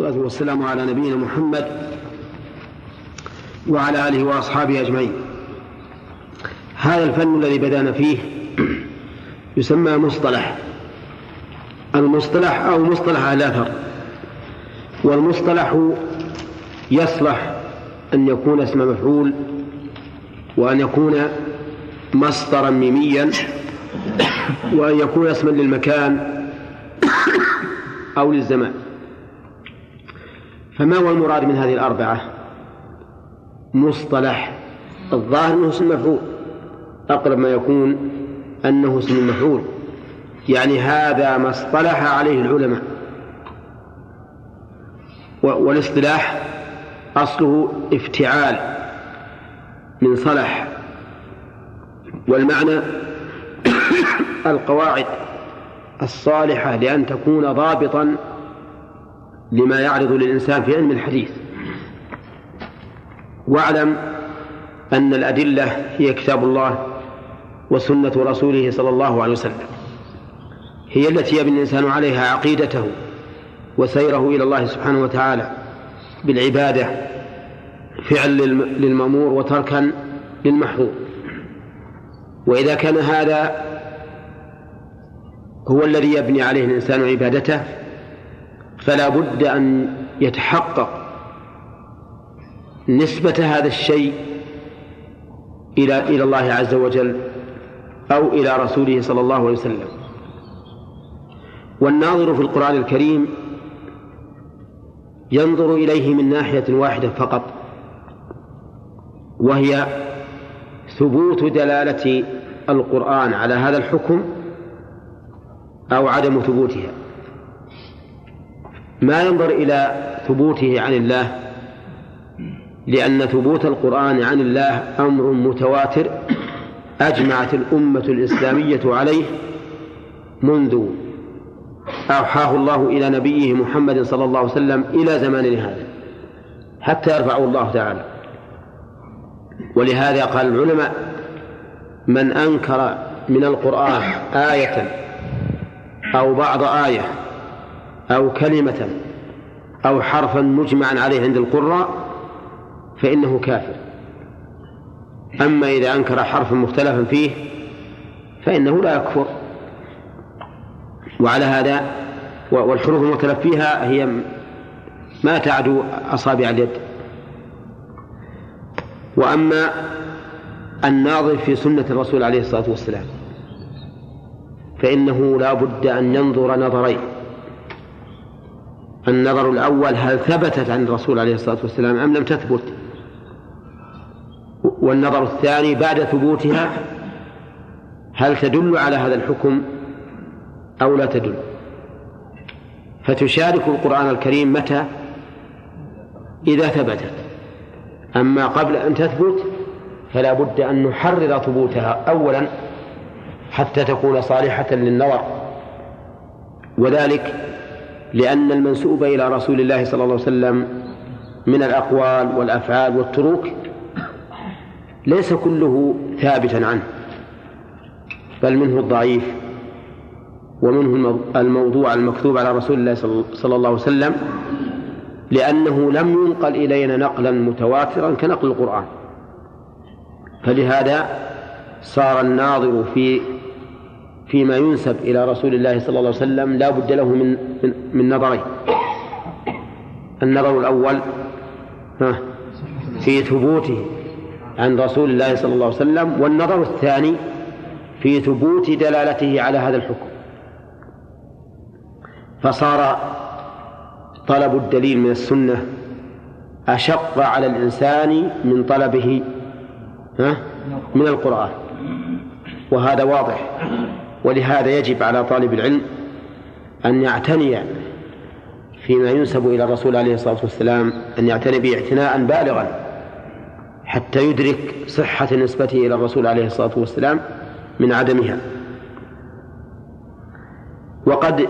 والصلاة والسلام على نبينا محمد وعلى آله وأصحابه أجمعين. هذا الفن الذي بدأنا فيه يسمى مصطلح. المصطلح أو مصطلح الأثر والمصطلح يصلح أن يكون اسم مفعول وأن يكون مصدرا ميميا وأن يكون اسما للمكان أو للزمان. فما هو المراد من هذه الأربعة؟ مصطلح. الظاهر أنه اسم مفعول. أقرب ما يكون أنه اسم مفعول. يعني هذا ما اصطلح عليه العلماء. والاصطلاح أصله افتعال من صلح. والمعنى القواعد الصالحة لأن تكون ضابطا لما يعرض للإنسان في علم الحديث. واعلم أن الأدلة هي كتاب الله وسنة رسوله صلى الله عليه وسلم. هي التي يبني الإنسان عليها عقيدته وسيره إلى الله سبحانه وتعالى بالعبادة فعل للمأمور وتركا للمحظور وإذا كان هذا هو الذي يبني عليه الإنسان عبادته فلا بد أن يتحقق نسبة هذا الشيء إلى إلى الله عز وجل أو إلى رسوله صلى الله عليه وسلم. والناظر في القرآن الكريم ينظر إليه من ناحية واحدة فقط وهي ثبوت دلالة القرآن على هذا الحكم أو عدم ثبوتها. ما ينظر إلى ثبوته عن الله لأن ثبوت القرآن عن الله أمر متواتر أجمعت الأمة الإسلامية عليه منذ أوحاه الله إلى نبيه محمد صلى الله عليه وسلم إلى زماننا هذا حتى يرفعه الله تعالى. ولهذا قال العلماء من أنكر من القرآن آية أو بعض آية أو كلمة أو حرفا مجمعا عليه عند القراء فإنه كافر. أما إذا أنكر حرفا مختلفا فيه فإنه لا يكفر. وعلى هذا والحروف المختلف فيها هي ما تعدو أصابع اليد. وأما الناظر في سنة الرسول عليه الصلاة والسلام فإنه لا بد أن ينظر نظرين. النظر الأول هل ثبتت عن الرسول عليه الصلاة والسلام أم لم تثبت؟ والنظر الثاني بعد ثبوتها هل تدل على هذا الحكم أو لا تدل؟ فتشارك القرآن الكريم متى؟ إذا ثبتت. أما قبل أن تثبت فلا بد أن نحرر ثبوتها أولا حتى تكون صالحة للنظر. وذلك لأن المنسوب إلى رسول الله صلى الله عليه وسلم من الأقوال والأفعال والتروك ليس كله ثابتا عنه بل منه الضعيف ومنه الموضوع المكتوب على رسول الله صلى الله عليه وسلم لأنه لم ينقل إلينا نقلا متواترا كنقل القرآن. فلهذا صار الناظر في فيما ينسب إلى رسول الله صلى الله عليه وسلم لا بد له من من, من نظرين. النظر الأول في ثبوته عن رسول الله صلى الله عليه وسلم والنظر الثاني في ثبوت دلالته على هذا الحكم. فصار طلب الدليل من السنة أشق على الإنسان من طلبه من القرآن. وهذا واضح. ولهذا يجب على طالب العلم أن يعتني فيما ينسب إلى الرسول عليه الصلاة والسلام أن يعتني به اعتناء بالغا حتى يدرك صحة نسبته إلى الرسول عليه الصلاة والسلام من عدمها. وقد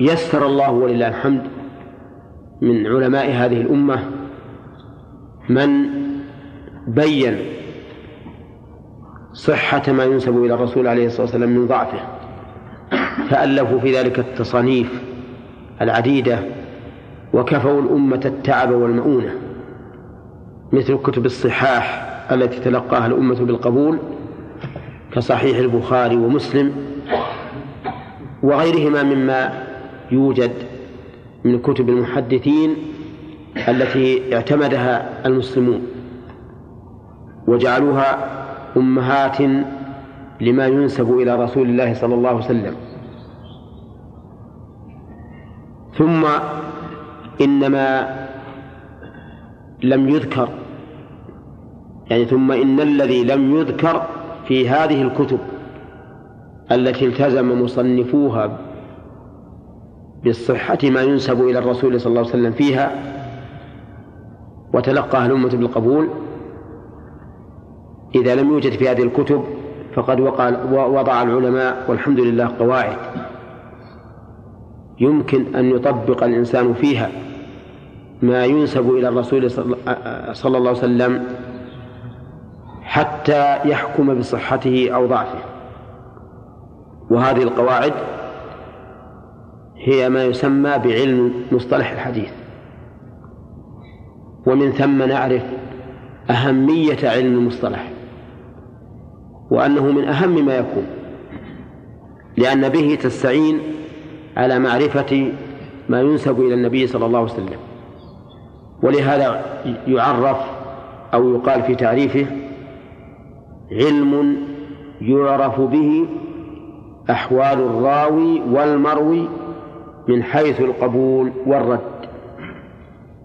يسر الله ولله الحمد من علماء هذه الأمة من بين صحة ما ينسب إلى الرسول عليه الصلاة والسلام من ضعفه. فألفوا في ذلك التصانيف العديدة وكفوا الأمة التعب والمؤونة. مثل كتب الصحاح التي تلقاها الأمة بالقبول كصحيح البخاري ومسلم وغيرهما مما يوجد من كتب المحدثين التي اعتمدها المسلمون وجعلوها أمهات لما ينسب إلى رسول الله صلى الله عليه وسلم. ثم إنما لم يذكر يعني ثم إن الذي لم يذكر في هذه الكتب التي التزم مصنفوها بالصحة ما ينسب إلى الرسول صلى الله عليه وسلم فيها وتلقاها الأمة بالقبول إذا لم يوجد في هذه الكتب فقد وضع العلماء والحمد لله قواعد. يمكن أن يطبق الإنسان فيها ما ينسب إلى الرسول صلى الله عليه وسلم حتى يحكم بصحته أو ضعفه. وهذه القواعد هي ما يسمى بعلم مصطلح الحديث. ومن ثم نعرف أهمية علم المصطلح. وأنه من أهم ما يكون لأن به تستعين على معرفة ما ينسب إلى النبي صلى الله عليه وسلم. ولهذا يعرف أو يقال في تعريفه علم يعرف به أحوال الراوي والمروي من حيث القبول والرد.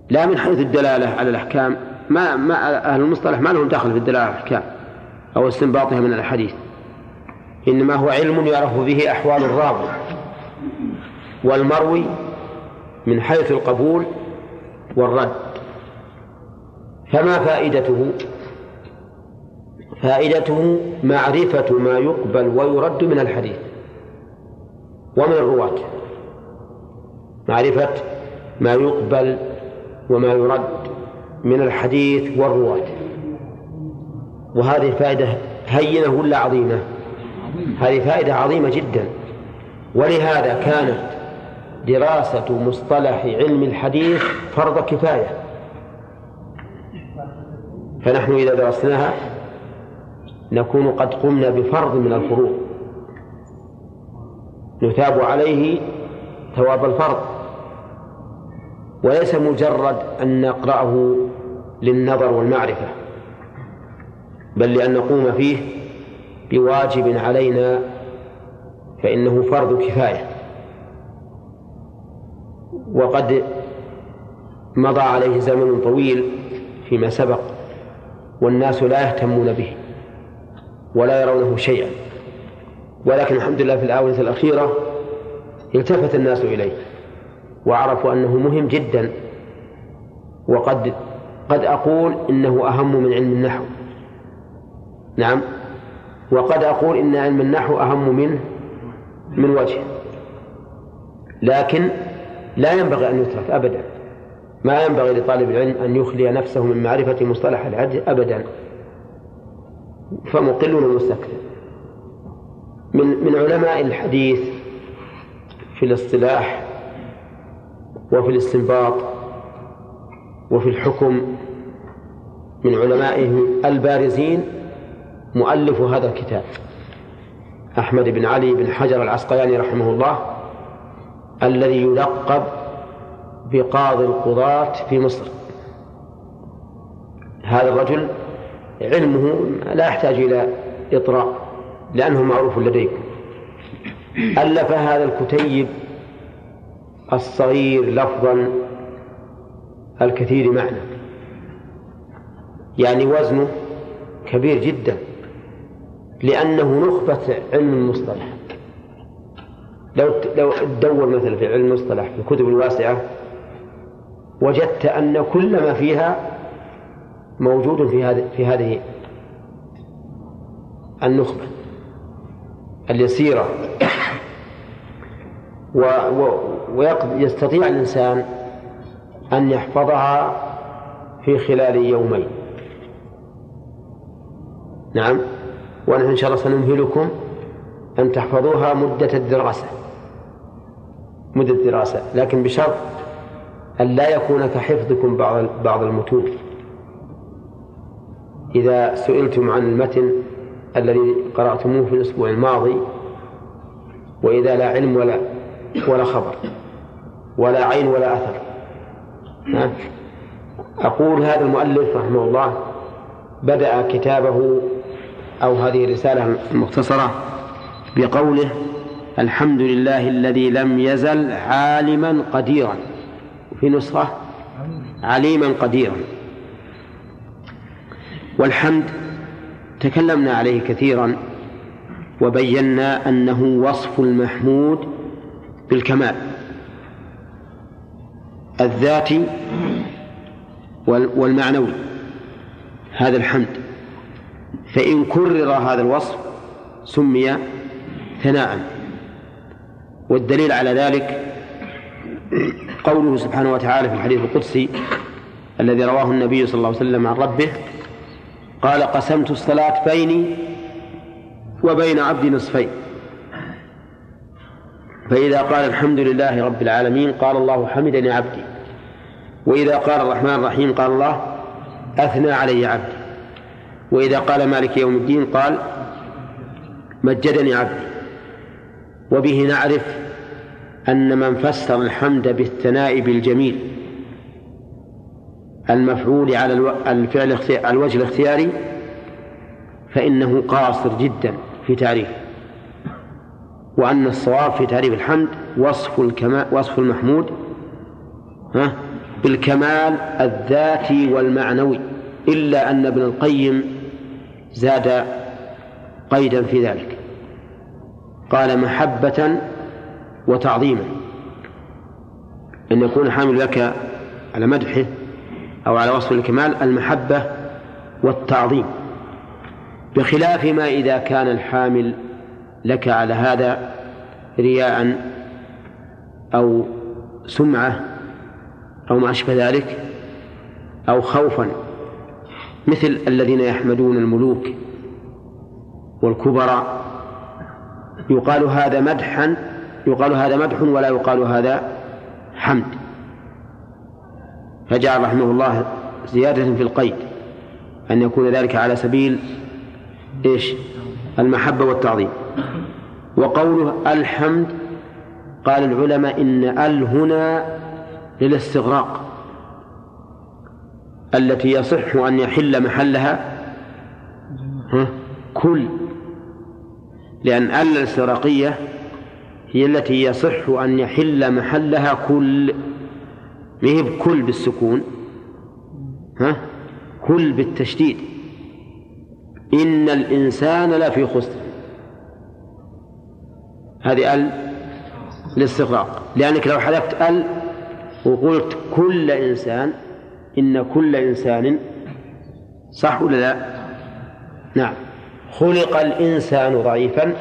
لا من حيث الدلالة على الأحكام ما ما أهل المصطلح ما لهم دخل في الدلالة على الأحكام. أو استنباطها من الحديث إنما هو علم يعرف به أحوال الراوي والمروي من حيث القبول والرد. فما فائدته؟ فائدته معرفة ما يقبل ويرد من الحديث ومن الرواة. معرفة ما يقبل وما يرد من الحديث والرواة. وهذه فائدة هينة ولا عظيمة؟ هذه فائدة عظيمة جدا. ولهذا كانت دراسة مصطلح علم الحديث فرض كفاية. فنحن إذا درسناها نكون قد قمنا بفرض من الفروض نثاب عليه ثواب الفرض. وليس مجرد أن نقرأه للنظر والمعرفة. بل لأن نقوم فيه بواجب علينا فإنه فرض كفاية. وقد مضى عليه زمن طويل فيما سبق والناس لا يهتمون به ولا يرونه شيئا. ولكن الحمد لله في الآونة الأخيرة التفت الناس إليه وعرفوا أنه مهم جدا. وقد قد أقول إنه أهم من علم النحو. نعم. وقد أقول إن علم النحو أهم منه من وجه. لكن لا ينبغي أن يترك أبدا. ما ينبغي لطالب العلم أن يخلي نفسه من معرفة مصطلح الحديث أبدا. فمقل ومستكثر من من علماء الحديث في الاصطلاح وفي الاستنباط وفي الحكم من علمائه البارزين مؤلف هذا الكتاب. أحمد بن علي بن حجر العسقلاني رحمه الله الذي يلقب بقاضي القضاة في مصر. هذا الرجل علمه لا يحتاج إلى إطراء لأنه معروف لديكم ألف هذا الكتيب الصغير لفظا الكثير معنى. يعني وزنه كبير جدا. لأنه نخبة علم المصطلح. لو لو تدور مثلا في علم المصطلح في الكتب الواسعة وجدت أن كل ما فيها موجود في هذه في هذه النخبة اليسيرة. ويستطيع الإنسان أن يحفظها في خلال يومين. نعم. ونحن إن شاء الله سنمهلكم أن تحفظوها مدة الدراسة. مدة الدراسة. لكن بشرط أن لا يكون كحفظكم بعض بعض المتون. إذا سئلتم عن المتن الذي قرأتموه في الأسبوع الماضي وإذا لا علم ولا ولا خبر ولا عين ولا أثر. أقول هذا المؤلف رحمه الله بدأ كتابه أو هذه الرسالة المختصرة بقوله الحمد لله الذي لم يزل عالما قديرا. في نسخة عليما قديرا. والحمد تكلمنا عليه كثيرا وبينا أنه وصف المحمود بالكمال الذاتي والمعنوي. هذا الحمد. فإن كرر هذا الوصف سمي ثناء. والدليل على ذلك قوله سبحانه وتعالى في الحديث القدسي الذي رواه النبي صلى الله عليه وسلم عن ربه قال قسمت الصلاة بيني وبين عبدي نصفين. فإذا قال الحمد لله رب العالمين قال الله حمدني عبدي. وإذا قال الرحمن الرحيم قال الله أثنى علي عبدي. وإذا قال مالك يوم الدين قال مجدني عبدي وبه نعرف أن من فسر الحمد بالثناء بالجميل. المفعول على الفعل الوجه الاختياري فإنه قاصر جدا في تعريفه. وأن الصواب في تعريف الحمد وصف الكمال وصف المحمود بالكمال الذاتي والمعنوي. إلا أن ابن القيم زاد قيدا في ذلك. قال محبة وتعظيما. أن يكون حامل لك على مدحه أو على وصف الكمال المحبة والتعظيم. بخلاف ما إذا كان الحامل لك على هذا رياء أو سمعة أو ما أشبه ذلك أو خوفا مثل الذين يحمدون الملوك والكبراء. يقال هذا مدحا يقال هذا مدح ولا يقال هذا حمد. فجعل رحمه الله زيادة في القيد أن يكون ذلك على سبيل إيش؟ المحبة والتعظيم. وقوله الحمد قال العلماء إن ال هنا للاستغراق. التي يصح أن يحل محلها؟ كل. لأن ال الاستغراقية هي التي يصح أن يحل محلها كل. ما هي بكل بالسكون؟ ها؟ كل بالتشديد. إن الإنسان لفي خسر. هذه ال الاستغراق لأنك لو حذفت ال وقلت كل إنسان إن كل إنسان صح ولا لا؟ نعم. خلق الإنسان ضعيفا.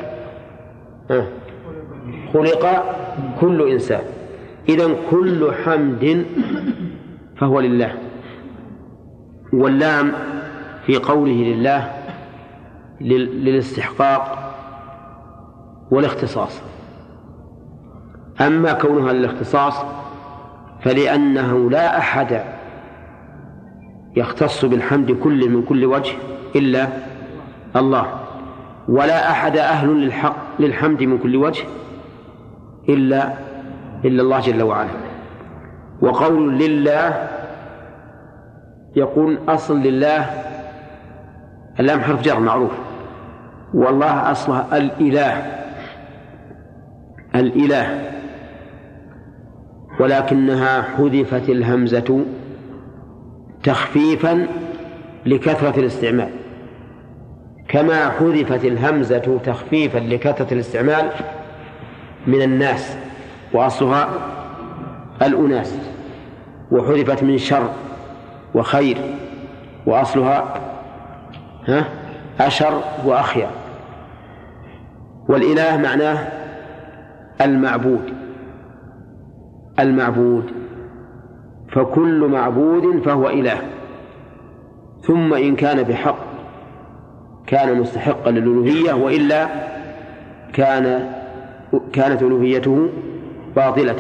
ها خلق كل إنسان. إذا كل حمد فهو لله. واللام في قوله لله للاستحقاق والاختصاص. أما كونها للاختصاص فلأنه لا أحد يختص بالحمد كل من كل وجه إلا الله. ولا أحد أهل للحق للحمد من كل وجه إلا إلا الله جل وعلا. وقول لله يقول أصل لله اللام حرف جر معروف. والله أصلها الإله. الإله. ولكنها حذفت الهمزة تخفيفا لكثرة الاستعمال. كما حذفت الهمزة تخفيفا لكثرة الاستعمال من الناس وأصلها الأناس وحذفت من شر وخير وأصلها ها أشر وأخير. والإله معناه المعبود المعبود فكل معبود فهو إله. ثم إن كان بحق كان مستحقا للألوهية وإلا كان كانت ألوهيته باطلة.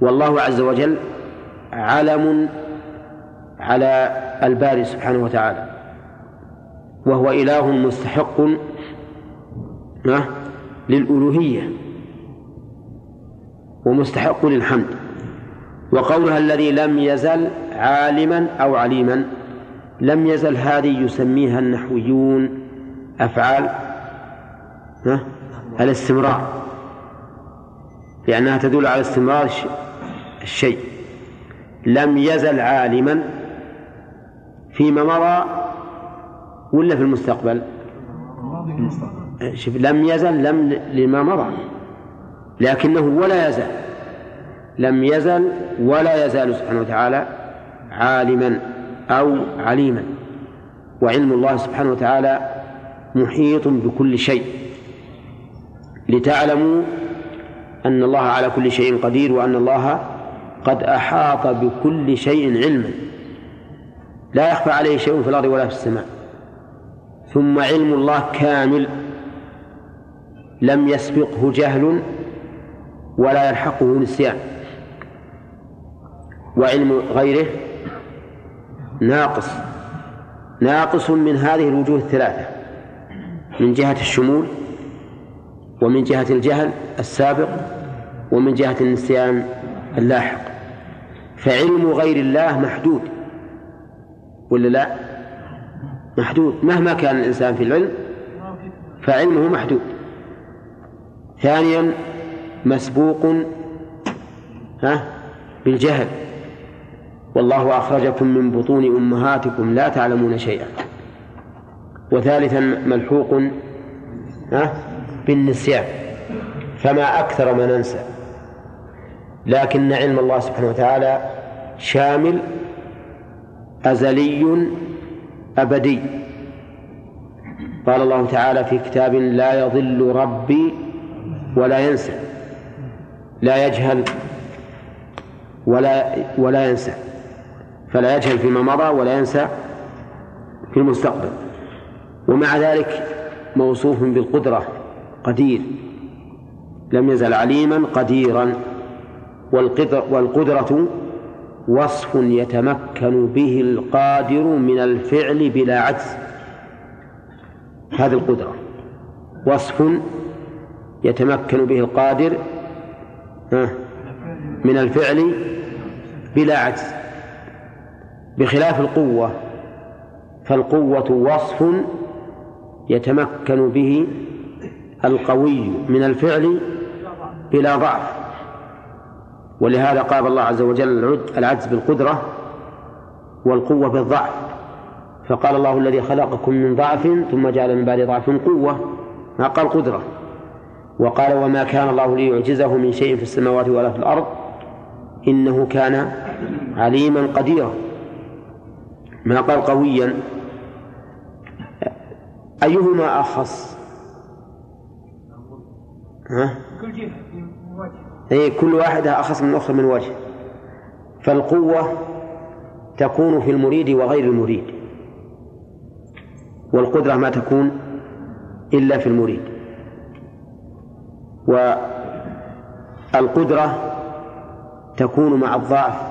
والله عز وجل علم على الباري سبحانه وتعالى وهو إله مستحق للألوهية ومستحق للحمد. وقولها الذي لم يزل عالما أو عليما لم يزل هذه يسميها النحويون أفعال الاستمرار. لأنها تدل على استمرار الشيء. لم يزل عالما فيما مضى ولا في المستقبل؟ شوف لم يزل لم لما مضى. لكنه ولا يزال لم يزل ولا يزال سبحانه وتعالى عالما أو عليما. وعلم الله سبحانه وتعالى محيط بكل شيء. لتعلموا أن الله على كل شيء قدير وأن الله قد أحاط بكل شيء علما. لا يخفى عليه شيء في الأرض ولا في السماء. ثم علم الله كامل. لم يسبقه جهل ولا يلحقه نسيان. وعلم غيره ناقص ناقص من هذه الوجوه الثلاثة من جهة الشمول ومن جهة الجهل السابق ومن جهة النسيان اللاحق. فعلم غير الله محدود ولا لا؟ محدود. مهما كان الإنسان في العلم فعلمه محدود. ثانيا مسبوق ها؟ بالجهل. والله أخرجكم من بطون أمهاتكم لا تعلمون شيئا. وثالثا ملحوق بالنسيان. فما أكثر ما ننسى. لكن علم الله سبحانه وتعالى شامل أزلي أبدي. قال الله تعالى في كتاب لا يضل ربي ولا ينسى. لا يجهل ولا ولا ينسى. فلا يجهل فيما مضى ولا ينسى في المستقبل. ومع ذلك موصوف بالقدرة قدير. لم يزل عليما قديرا. والقدرة وصف يتمكن به القادر من الفعل بلا عجز. هذه القدرة. وصف يتمكن به القادر من الفعل بلا عجز. بخلاف القوة فالقوة وصف يتمكن به القوي من الفعل بلا ضعف. ولهذا قال الله عز وجل العجز بالقدرة والقوة بالضعف فقال الله الذي خلقكم من ضعف ثم جعل من بعد ضعف قوة ما قال قدرة. وقال وما كان الله ليعجزه من شيء في السماوات ولا في الأرض إنه كان عليما قديرا ما قال قويا أيهما أخص؟ ها؟ كل جهة أي كل واحدة أخص من الأخرى من وجه فالقوة تكون في المريد وغير المريد. والقدرة ما تكون إلا في المريد. والقدرة تكون مع الضعف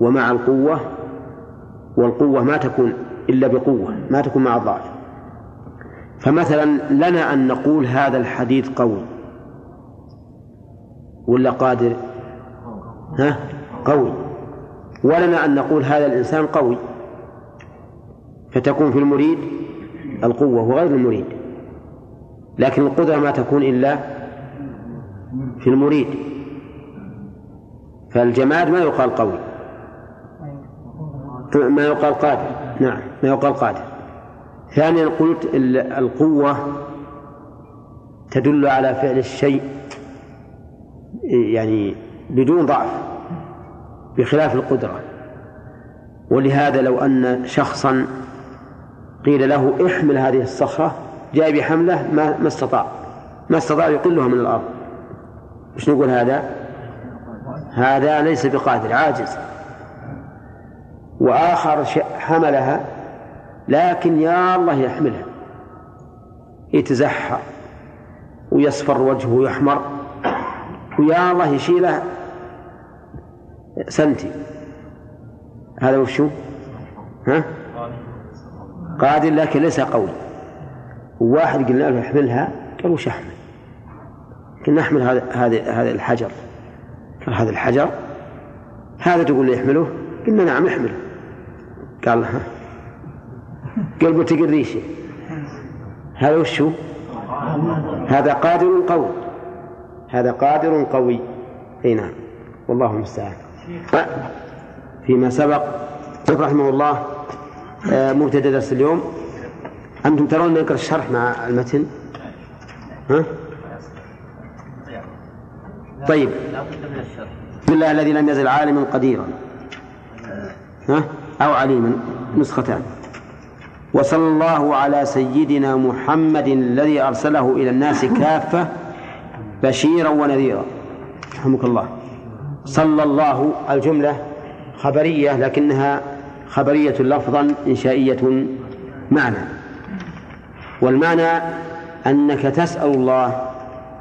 ومع القوة والقوة ما تكون إلا بقوة ما تكون مع الضعف. فمثلا لنا أن نقول هذا الحديث قوي ولا قادر؟ ها؟ قوي. ولنا أن نقول هذا الإنسان قوي. فتكون في المريد القوة وغير المريد. لكن القدرة ما تكون إلا في المريد. فالجماد ما يقال قوي. ما يقال قادر. نعم ما يقال قادر. ثانيا قلت القوة تدل على فعل الشيء يعني بدون ضعف بخلاف القدرة. ولهذا لو أن شخصا قيل له احمل هذه الصخرة جاء بحملة ما, ما استطاع. ما استطاع يقلها من الأرض. وش نقول هذا؟ هذا ليس بقادر عاجز. وآخر حملها لكن يا الله يحملها يتزحى ويصفر وجهه ويحمر ويا الله يشيله سنتي هذا وشو؟ ها؟ قادر لكن ليس قوي واحد قلنا له احملها قال وش أحمل؟ قلنا احمل هذا هذا هذا الحجر قال هذا الحجر هذا تقول لي احمله؟ قلنا نعم احمله قال ها قال قلت ريشه هذا وش هو؟ هذا قادر قوي هذا قادر قوي اي نعم والله المستعان فيما سبق رحمه الله آه، مبتدا درس اليوم أنتم ترون نقرا الشرح مع المتن ها؟ طيب بسم الله الذي لم يزل عالما قديرا ها؟ أو عليما نسختان. وصلى الله على سيدنا محمد الذي أرسله إلى الناس كافة بشيرا ونذيرا. رحمك الله. صلى الله الجملة خبرية لكنها خبرية لفظا إنشائية معنى. والمعنى أنك تسأل الله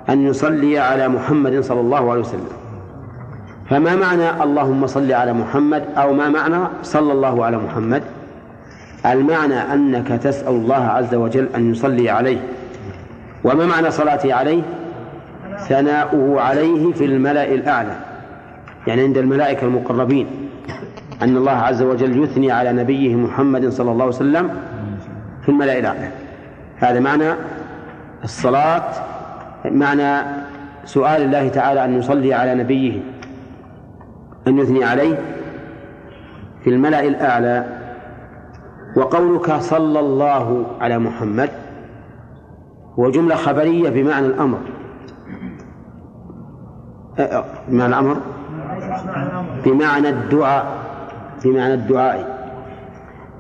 أن يصلي على محمد صلى الله عليه وسلم. فما معنى اللهم صل على محمد أو ما معنى صلى الله على محمد؟ المعنى أنك تسأل الله عز وجل أن يصلي عليه. وما معنى صلاتي عليه؟ ثناؤه عليه في الملأ الأعلى يعني عند الملائكة المقربين. أن الله عز وجل يثني على نبيه محمد صلى الله عليه وسلم في الملأ الأعلى. هذا معنى الصلاة معنى سؤال الله تعالى أن يصلي على نبيه أن يثني عليه في الملأ الأعلى وقولك صلى الله على محمد هو جملة خبرية بمعنى الأمر. بمعنى الأمر؟ بمعنى الدعاء بمعنى الدعاء.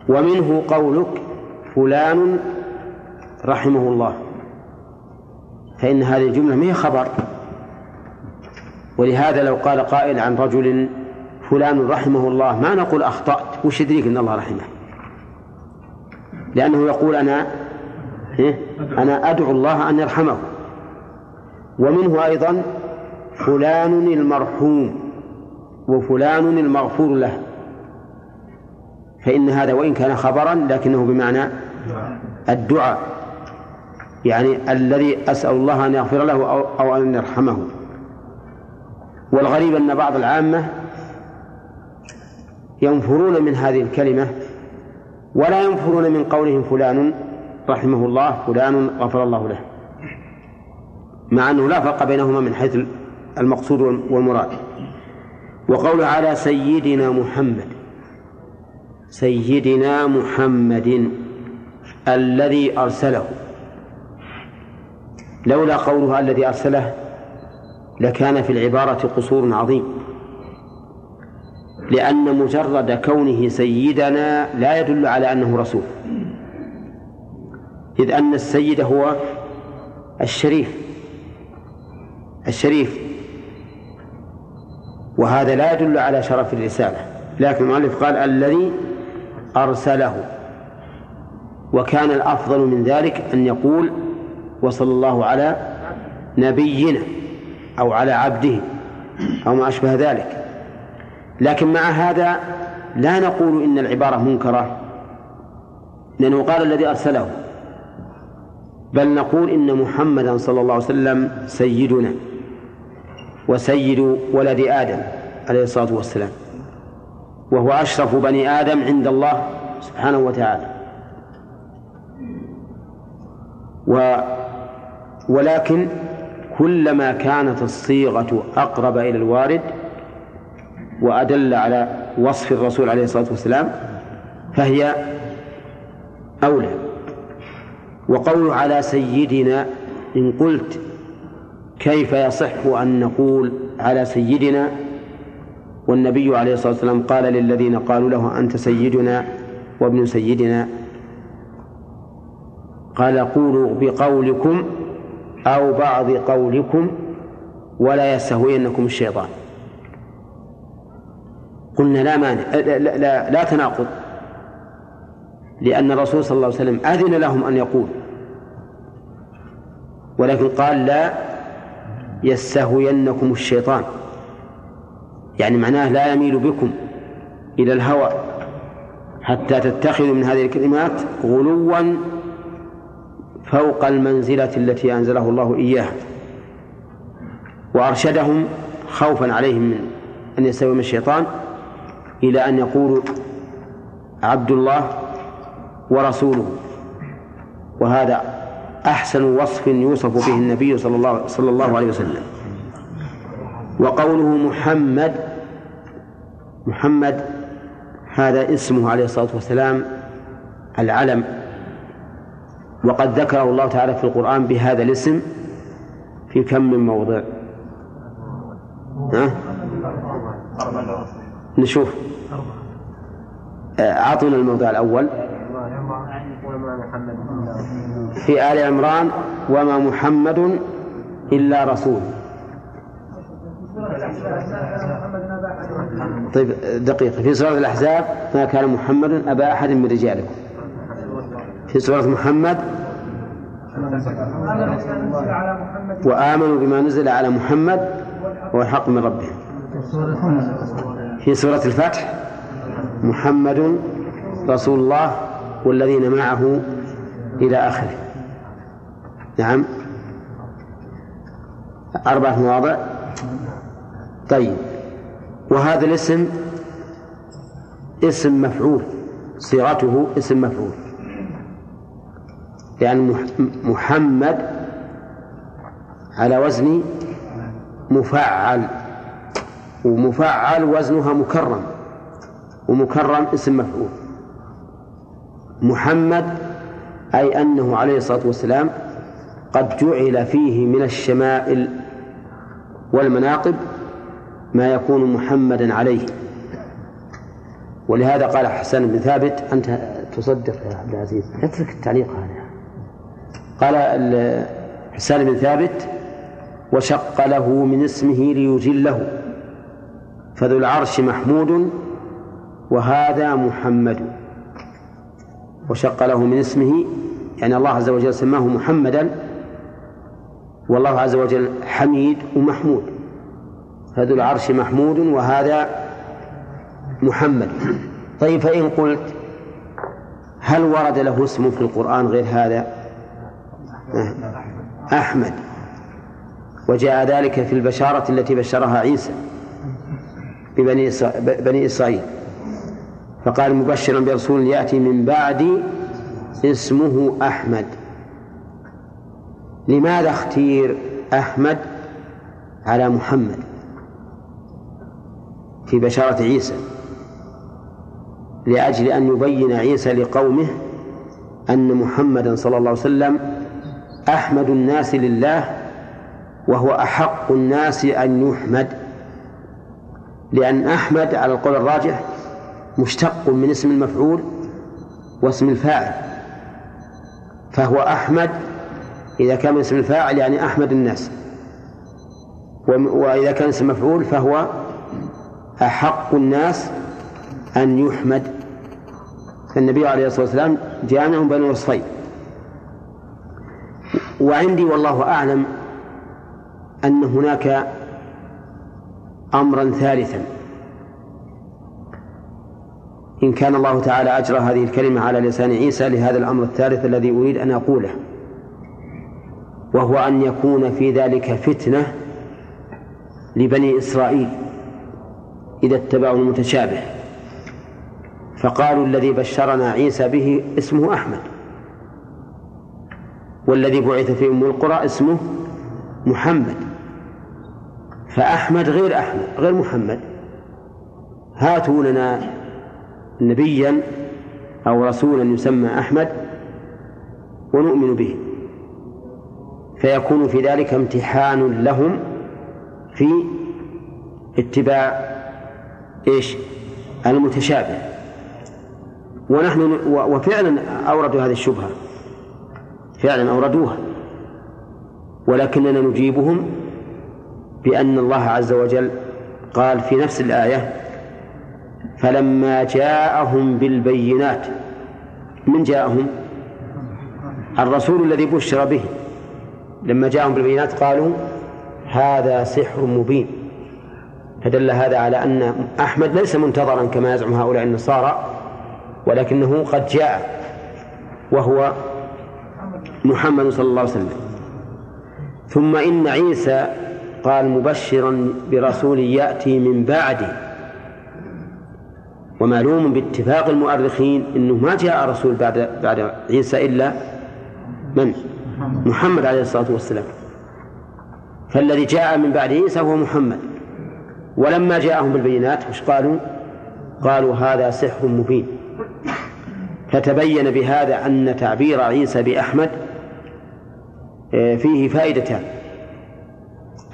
ومنه قولك فلان رحمه الله. فإن هذه الجملة ما هي خبر؟ ولهذا لو قال قائل عن رجل فلان رحمه الله ما نقول أخطأت وش يدريك أن الله رحمه؟ لأنه يقول أنا إيه؟ أنا أدعو الله أن يرحمه. ومنه أيضا فلان المرحوم وفلان المغفور له. فإن هذا وإن كان خبرا لكنه بمعنى الدعاء. يعني الذي أسأل الله أن يغفر له أو, أو أن يرحمه. والغريب أن بعض العامة ينفرون من هذه الكلمة ولا ينفرون من قولهم فلان رحمه الله فلان غفر الله له. مع أنه لا فرق بينهما من حيث المقصود والمراد. وقول على سيدنا محمد سيدنا محمد الذي أرسله. لولا قولها الذي أرسله لكان في العبارة قصور عظيم. لأن مجرد كونه سيدنا لا يدل على أنه رسول. إذ أن السيد هو الشريف الشريف. وهذا لا يدل على شرف الرسالة. لكن المؤلف قال الذي أرسله. وكان الأفضل من ذلك أن يقول وصلى الله على نبينا أو على عبده أو ما أشبه ذلك. لكن مع هذا لا نقول إن العبارة منكرة لأنه قال الذي أرسله. بل نقول إن محمدا صلى الله عليه وسلم سيدنا وسيد ولد آدم عليه الصلاة والسلام وهو أشرف بني آدم عند الله سبحانه وتعالى. و ولكن كلما كانت الصيغة أقرب إلى الوارد وأدل على وصف الرسول عليه الصلاة والسلام فهي أولى. وقول على سيدنا إن قلت كيف يصح أن نقول على سيدنا؟ والنبي عليه الصلاة والسلام قال للذين قالوا له أنت سيدنا وابن سيدنا؟ قال قولوا بقولكم أو بعض قولكم ولا يستهوينكم الشيطان. قلنا لا مانع لا, لا, لا, تناقض. لأن الرسول صلى الله عليه وسلم أذن لهم أن يقول. ولكن قال لا يستهوينكم الشيطان. يعني معناه لا يميل بكم إلى الهوى. حتى تتخذوا من هذه الكلمات غلوا فوق المنزلة التي أنزله الله إياها. وأرشدهم خوفا عليهم من أن يستوي الشيطان. إلى أن يقولوا عبد الله ورسوله. وهذا أحسن وصف يوصف به النبي صلى الله صلى الله عليه وسلم. وقوله محمد محمد هذا اسمه عليه الصلاة والسلام العلم. وقد ذكره الله تعالى في القرآن بهذا الاسم في كم من موضع. ها؟ نشوف. أعطنا الموضع الأول. في آل عمران وما محمد إلا رسول. طيب دقيقة. في سورة الأحزاب ما كان محمد أبا أحد من رجالكم. في سورة محمد وآمنوا بما نزل على محمد هو الحق من ربهم. في سورة الفتح. محمد رسول الله والذين معه إلى آخره. نعم. أربعة مواضع. طيب. وهذا الاسم اسم مفعول. صيغته اسم مفعول. يعني محمد على وزن مفعل. ومفعل وزنها مكرم. ومكرم اسم مفعول. محمد أي أنه عليه الصلاة والسلام قد جعل فيه من الشمائل والمناقب ما يكون محمدا عليه. ولهذا قال حسن بن ثابت أنت تصدق يا عبد العزيز. اترك التعليق هذا قال حسان بن ثابت وشق له من اسمه ليجله. فذو العرش محمود وهذا محمد. وشق له من اسمه يعني الله عز وجل سماه محمدا والله عز وجل حميد ومحمود. فذو العرش محمود وهذا محمد. طيب فإن قلت هل ورد له اسم في القرآن غير هذا؟ أحمد. وجاء ذلك في البشارة التي بشرها عيسى. ببني بني إسرائيل. فقال مبشرا برسول يأتي من بعدي اسمه أحمد. لماذا اختير أحمد على محمد؟ في بشارة عيسى. لأجل أن يبين عيسى لقومه أن محمدا صلى الله عليه وسلم أحمد الناس لله وهو أحق الناس أن يحمد. لأن أحمد على القول الراجح مشتق من اسم المفعول واسم الفاعل فهو أحمد إذا كان اسم الفاعل يعني أحمد الناس وإذا كان اسم مفعول فهو أحق الناس أن يحمد. فالنبي عليه الصلاة والسلام جامع بين وصفين وعندي والله أعلم أن هناك أمرا ثالثا. إن كان الله تعالى أجرى هذه الكلمة على لسان عيسى لهذا الأمر الثالث الذي أريد أن أقوله. وهو أن يكون في ذلك فتنة لبني إسرائيل إذا اتبعوا المتشابه. فقالوا الذي بشرنا عيسى به اسمه أحمد. والذي بعث في أم القرى اسمه محمد. فأحمد غير أحمد غير محمد. هاتوا لنا نبيا أو رسولا يسمى أحمد ونؤمن به. فيكون في ذلك امتحان لهم في اتباع إيش؟ المتشابه. ونحن وفعلا أوردوا هذه الشبهة. فعلا أوردوها. ولكننا نجيبهم بأن الله عز وجل قال في نفس الآية فلما جاءهم بالبينات من جاءهم؟ الرسول الذي بشر به. لما جاءهم بالبينات قالوا هذا سحر مبين. فدل هذا على أن أحمد ليس منتظرا كما يزعم هؤلاء النصارى ولكنه قد جاء وهو محمد صلى الله عليه وسلم. ثم إن عيسى قال مبشرا برسول يأتي من بعده. ومعلوم باتفاق المؤرخين إنه ما جاء رسول بعد بعد عيسى إلا من؟ محمد عليه الصلاة والسلام. فالذي جاء من بعد عيسى هو محمد. ولما جاءهم بالبينات وش قالوا؟ قالوا هذا سحر مبين. فتبين بهذا أن تعبير عيسى بأحمد آه، فيه فائدتان.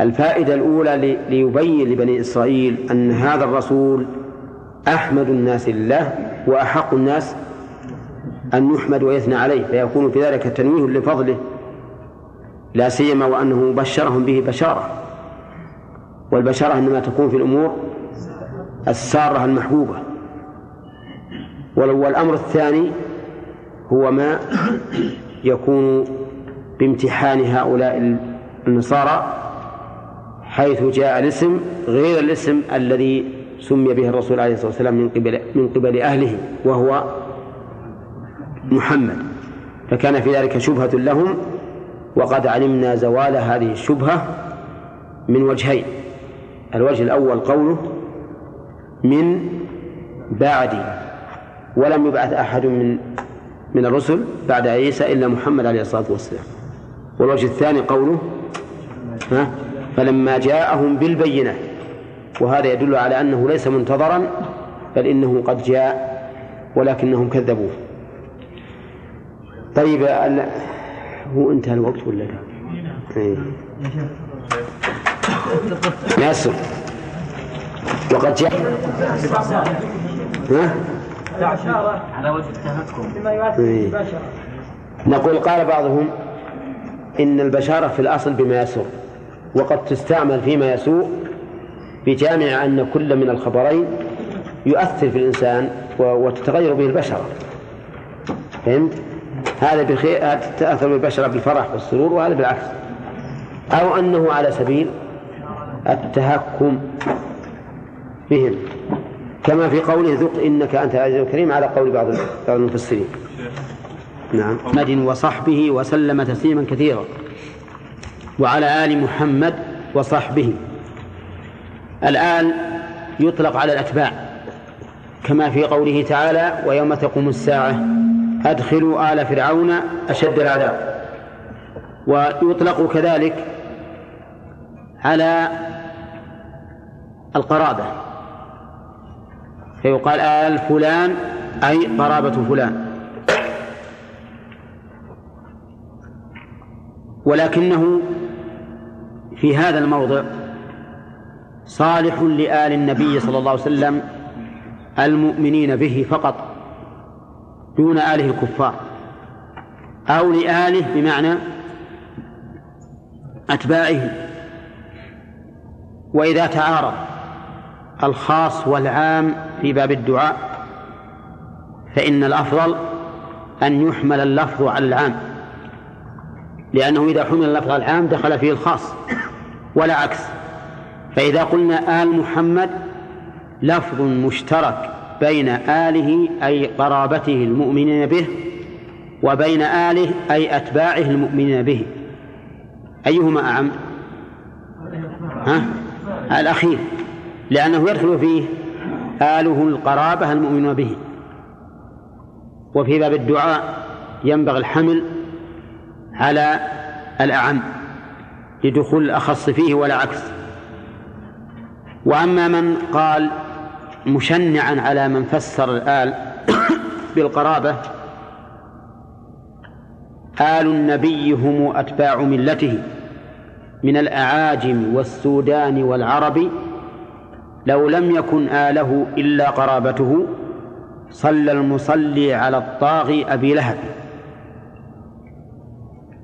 الفائدة الأولى ليبين لبني إسرائيل أن هذا الرسول أحمد الناس لله وأحق الناس أن يحمد ويثنى عليه فيكون في ذلك تنويه لفضله لا سيما وأنه بشرهم به بشارة. والبشارة إنما تكون في الأمور السارة المحبوبة. والأمر الثاني هو ما يكون بامتحان هؤلاء النصارى حيث جاء الاسم غير الاسم الذي سمي به الرسول عليه الصلاة والسلام من قبل من قبل أهله وهو محمد. فكان في ذلك شبهة لهم وقد علمنا زوال هذه الشبهة من وجهين. الوجه الأول قوله من بعد ولم يبعث أحد من من الرسل بعد عيسى إلا محمد عليه الصلاة والسلام. والوجه الثاني قوله ها؟ فلما جاءهم بالبينات وهذا يدل على أنه ليس منتظرا بل إنه قد جاء ولكنهم كذبوه طيب هو انتهى الوقت ولا لا؟ إيه. ياسر وقد جاء ها؟ على وجه بما. نقول قال بعضهم إن البشارة في الأصل بما يسوء وقد تستعمل فيما يسوء بجامع أن كل من الخبرين يؤثر في الإنسان وتتغير به البشرة فهمت؟ هذا بخير تأثر بالبشرة بالفرح والسرور وهذا بالعكس. أو أنه على سبيل التهكم بهم. كما في قوله ذق إنك أنت العزيز الكريم على قول بعض المفسرين. نعم. محمد وصحبه وسلم تسليما كثيرا. وعلى آل محمد وصحبه. الآن يطلق على الأتباع كما في قوله تعالى ويوم تقوم الساعة أدخلوا آل فرعون أشد العذاب. ويطلق كذلك على القرابة. فيقال آل فلان أي قرابة فلان. ولكنه في هذا الموضع صالح لآل النبي صلى الله عليه وسلم المؤمنين به فقط دون آله الكفار أو لآله بمعنى أتباعه وإذا تعارض الخاص والعام في باب الدعاء فإن الأفضل أن يحمل اللفظ على العام لأنه إذا حمل اللفظ على العام دخل فيه الخاص. ولا عكس. فإذا قلنا آل محمد لفظ مشترك بين آله أي قرابته المؤمنين به وبين آله أي أتباعه المؤمنين به. أيهما أعم؟ ها؟ الأخير. لأنه يدخل فيه آله القرابة المؤمنون به. وفي باب الدعاء ينبغي الحمل على الأعم. لدخول الأخص فيه ولا عكس. وأما من قال مشنعا على من فسر الآل بالقرابة آل النبي هم أتباع ملته. من الأعاجم والسودان والعرب لو لم يكن آله إلا قرابته صلى المصلي على الطاغي أبي لهب.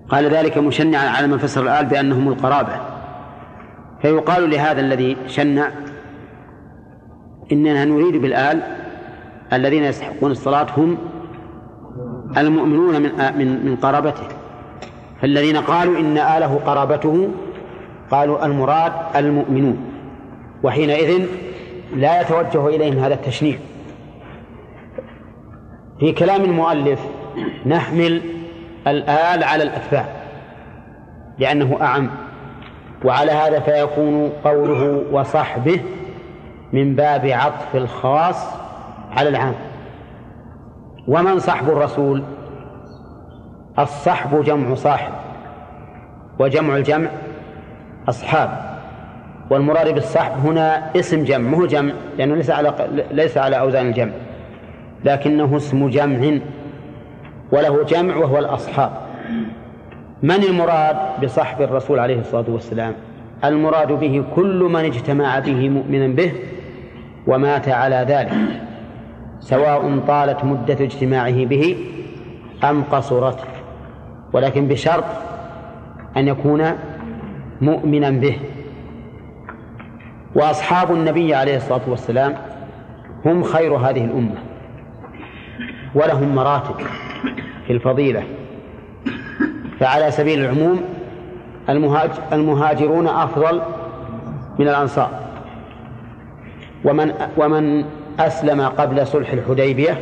قال ذلك مشنعا على من فسر الآل بأنهم القرابة. فيقال لهذا الذي شنع إننا نريد بالآل الذين يستحقون الصلاة هم المؤمنون من من من قرابته. فالذين قالوا إن آله قرابته قالوا المراد المؤمنون. وحينئذ لا يتوجه إليهم هذا التشنيع. في كلام المؤلف نحمل الآل على الأتباع لأنه أعم. وعلى هذا فيكون قوله وصحبه من باب عطف الخاص على العام. ومن صحب الرسول؟ الصحب جمع صاحب وجمع الجمع أصحاب. والمراد بالصحب هنا اسم جمع مو جمع لأنه ليس على ليس على أوزان الجمع لكنه اسم جمع. وله جمع وهو الأصحاب. من المراد بصحب الرسول عليه الصلاة والسلام؟ المراد به كل من اجتمع به مؤمنا به ومات على ذلك سواء طالت مدة اجتماعه به أم قصرت. ولكن بشرط أن يكون مؤمنا به. وأصحاب النبي عليه الصلاة والسلام هم خير هذه الأمة ولهم مراتب. في الفضيلة. فعلى سبيل العموم المهاجرون أفضل من الأنصار. ومن ومن أسلم قبل صلح الحديبية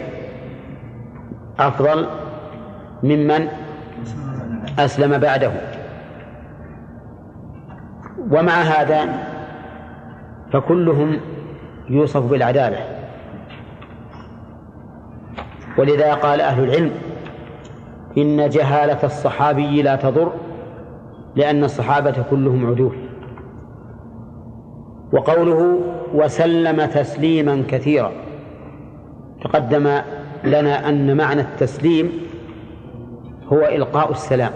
أفضل ممن أسلم بعده. ومع هذا فكلهم يوصف بالعدالة. ولذا قال أهل العلم إن جهالة الصحابي لا تضر لأن الصحابة كلهم عدول. وقوله وسلم تسليما كثيرا تقدم لنا أن معنى التسليم هو إلقاء السلام.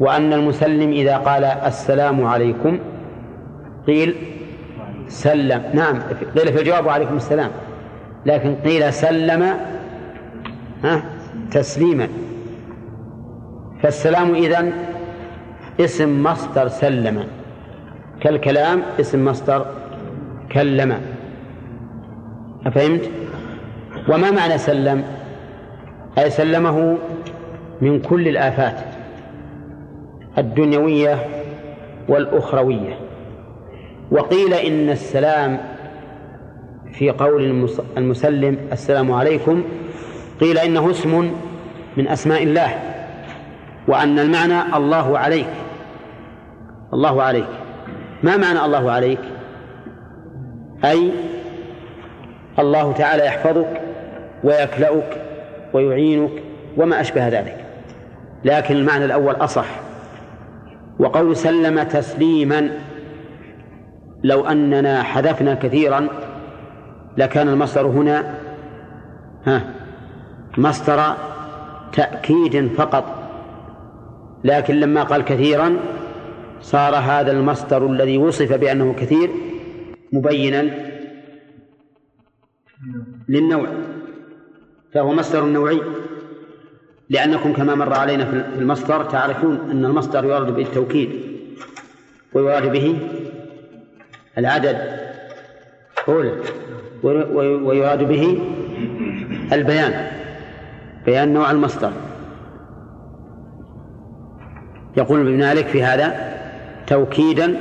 وأن المسلم إذا قال السلام عليكم قيل سلم. نعم قيل في الجواب وعليكم السلام. لكن قيل سلم ها تسليما فالسلام إذن اسم مصدر سلم كالكلام اسم مصدر كلم أفهمت؟ وما معنى سلم؟ أي سلمه من كل الآفات الدنيوية والأخروية وقيل إن السلام في قول المسلم السلام عليكم قيل إنه اسم من أسماء الله وأن المعنى الله عليك الله عليك. ما معنى الله عليك؟ أي الله تعالى يحفظك ويكلأك ويعينك وما أشبه ذلك. لكن المعنى الأول أصح. وقول سلم تسليما لو أننا حذفنا كثيرا لكان المصدر هنا ها مصدر تأكيد فقط. لكن لما قال كثيرا صار هذا المصدر الذي وصف بأنه كثير مبينا للنوع. فهو مصدر نوعي. لأنكم كما مر علينا في المصدر تعرفون أن المصدر يراد به التوكيد ويراد به العدد. أولى ويراد به البيان بيان نوع المصدر. يقول ابن مالك في هذا توكيدا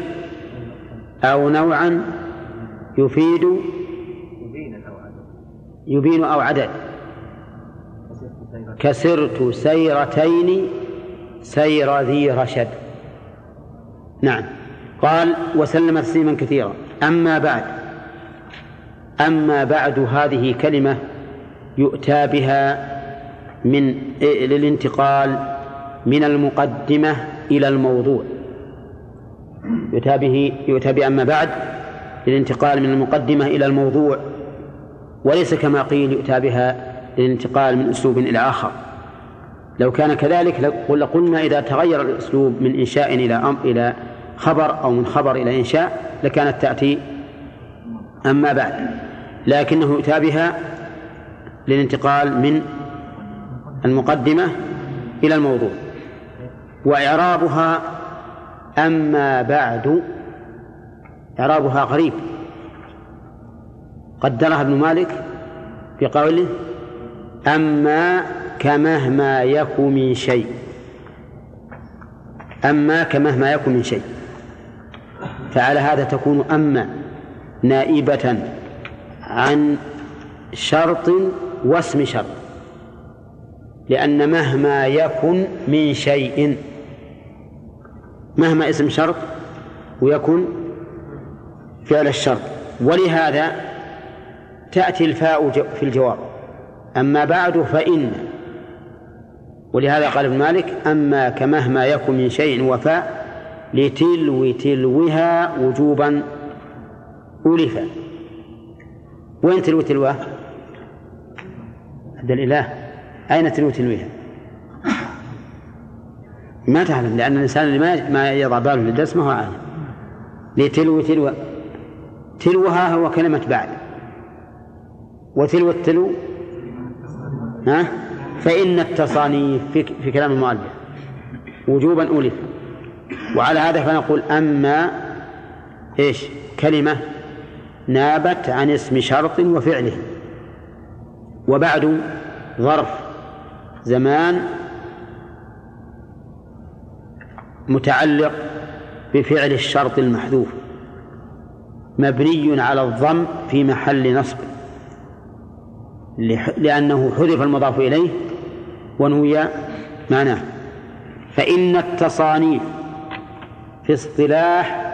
أو نوعا يفيد يبين أو عدد. كسرت سيرتين سير ذي رشد. نعم. قال وسلم تسليما كثيرا. أما بعد أما بعد هذه كلمة يؤتى بها من للانتقال من المقدمة إلى الموضوع. يؤتى به يؤتى بأما بعد للانتقال من المقدمة إلى الموضوع وليس كما قيل يؤتى بها للانتقال من أسلوب إلى آخر. لو كان كذلك لقلنا إذا تغير الأسلوب من إنشاء إلى إلى خبر أو من خبر إلى إنشاء لكانت تأتي أما بعد. لكنه يؤتى بها للانتقال من المقدمة إلى الموضوع. وإعرابها أما بعد إعرابها غريب. قدرها ابن مالك بقوله أما كمهما يك من شيء. أما كمهما يك من شيء. فعلى هذا تكون أما نائبة عن شرط واسم شرط لأن مهما يكن من شيء مهما اسم شرط ويكن فعل الشرط. ولهذا تأتي الفاء في الجواب. أما بعد فإن ولهذا قال ابن مالك أما كمهما يكن من شيء وفاء لتلو تلوها وجوبا ألفا وين تلو تلوه؟ عند الإله. أين تلو تلويها؟ ما تعلم لأن الإنسان اللي ما ما يضع باله للدرس ما هو عالم. لتلو تلو تلوها هو كلمة بعد. وتلو التلو ها؟ فإن التصانيف في, في كلام المؤلف وجوبا ألف. وعلى هذا فنقول أما إيش؟ كلمة نابت عن اسم شرط وفعله. وبعد ظرف زمان متعلق بفعل الشرط المحذوف. مبني على الضم في محل نصب. لأنه حذف المضاف إليه ونوي معناه. فإن التصانيف في اصطلاح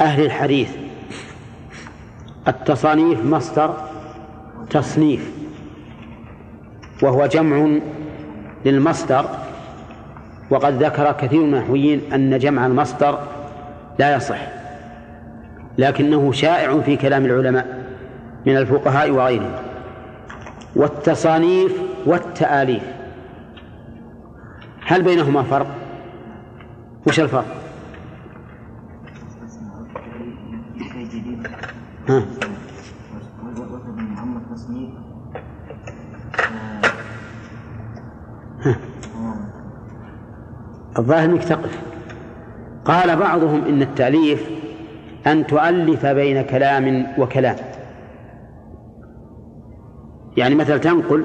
أهل الحديث التصانيف مصدر تصنيف وهو جمع للمصدر وقد ذكر كثير من النحويين أن جمع المصدر لا يصح لكنه شائع في كلام العلماء من الفقهاء وغيرهم والتصانيف والتآليف هل بينهما فرق؟ وش الفرق؟ ها. الظاهر إنك تقف قال بعضهم إن التأليف أن تؤلف بين كلام وكلام يعني مثلا تنقل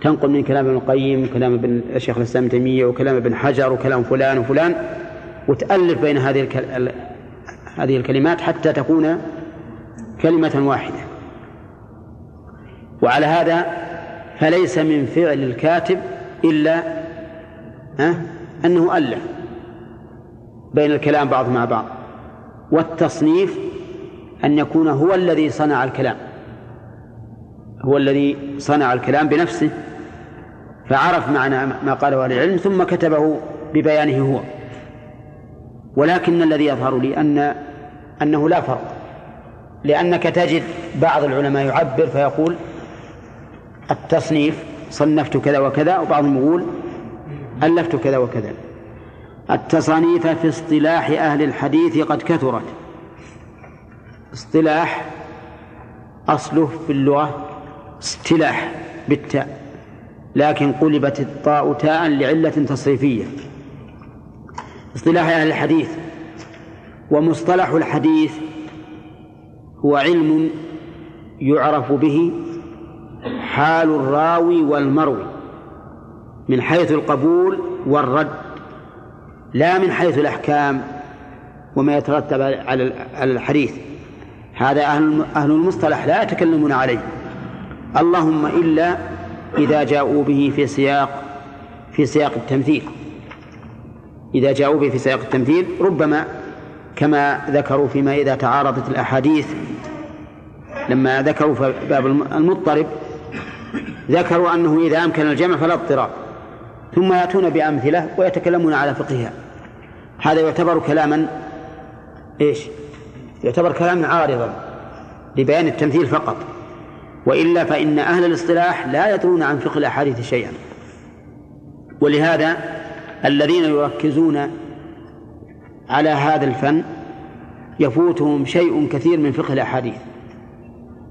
تنقل من كلام ابن القيم وكلام ابن الشيخ الإسلام ابن تيمية وكلام ابن حجر وكلام فلان وفلان وتألف بين هذه. هذه الكلمات حتى تكون كلمة واحدة. وعلى هذا فليس من فعل الكاتب إلا أنه ألف بين الكلام بعض مع بعض والتصنيف أن يكون هو الذي صنع الكلام هو الذي صنع الكلام بنفسه فعرف معنى ما قاله أهل العلم ثم كتبه ببيانه هو. ولكن الذي يظهر لي أن أنه لا فرق. لأنك تجد بعض العلماء يعبر فيقول التصنيف صنفت كذا وكذا وبعضهم يقول ألفت كذا وكذا. التصانيف في اصطلاح أهل الحديث قد كثرت. اصطلاح أصله في اللغة استلاح بالتاء لكن قلبت الطاء تاء لعلة تصريفية. اصطلاح أهل الحديث ومصطلح الحديث هو علم يعرف به حال الراوي والمروي من حيث القبول والرد لا من حيث الأحكام وما يترتب على الحديث. هذا أهل المصطلح لا يتكلمون عليه. اللهم إلا إذا جاءوا به في سياق في سياق التمثيل. إذا جاءوا به في سياق التمثيل ربما كما ذكروا فيما إذا تعارضت الأحاديث لما ذكروا في باب المضطرب ذكروا أنه إذا أمكن الجمع فلا اضطراب. ثم يأتون بأمثلة ويتكلمون على فقهها. هذا يعتبر كلاما إيش؟ يعتبر كلاما عارضا لبيان التمثيل فقط. وإلا فإن أهل الاصطلاح لا يدرون عن فقه الأحاديث شيئا. ولهذا الذين يركزون على هذا الفن يفوتهم شيء كثير من فقه الأحاديث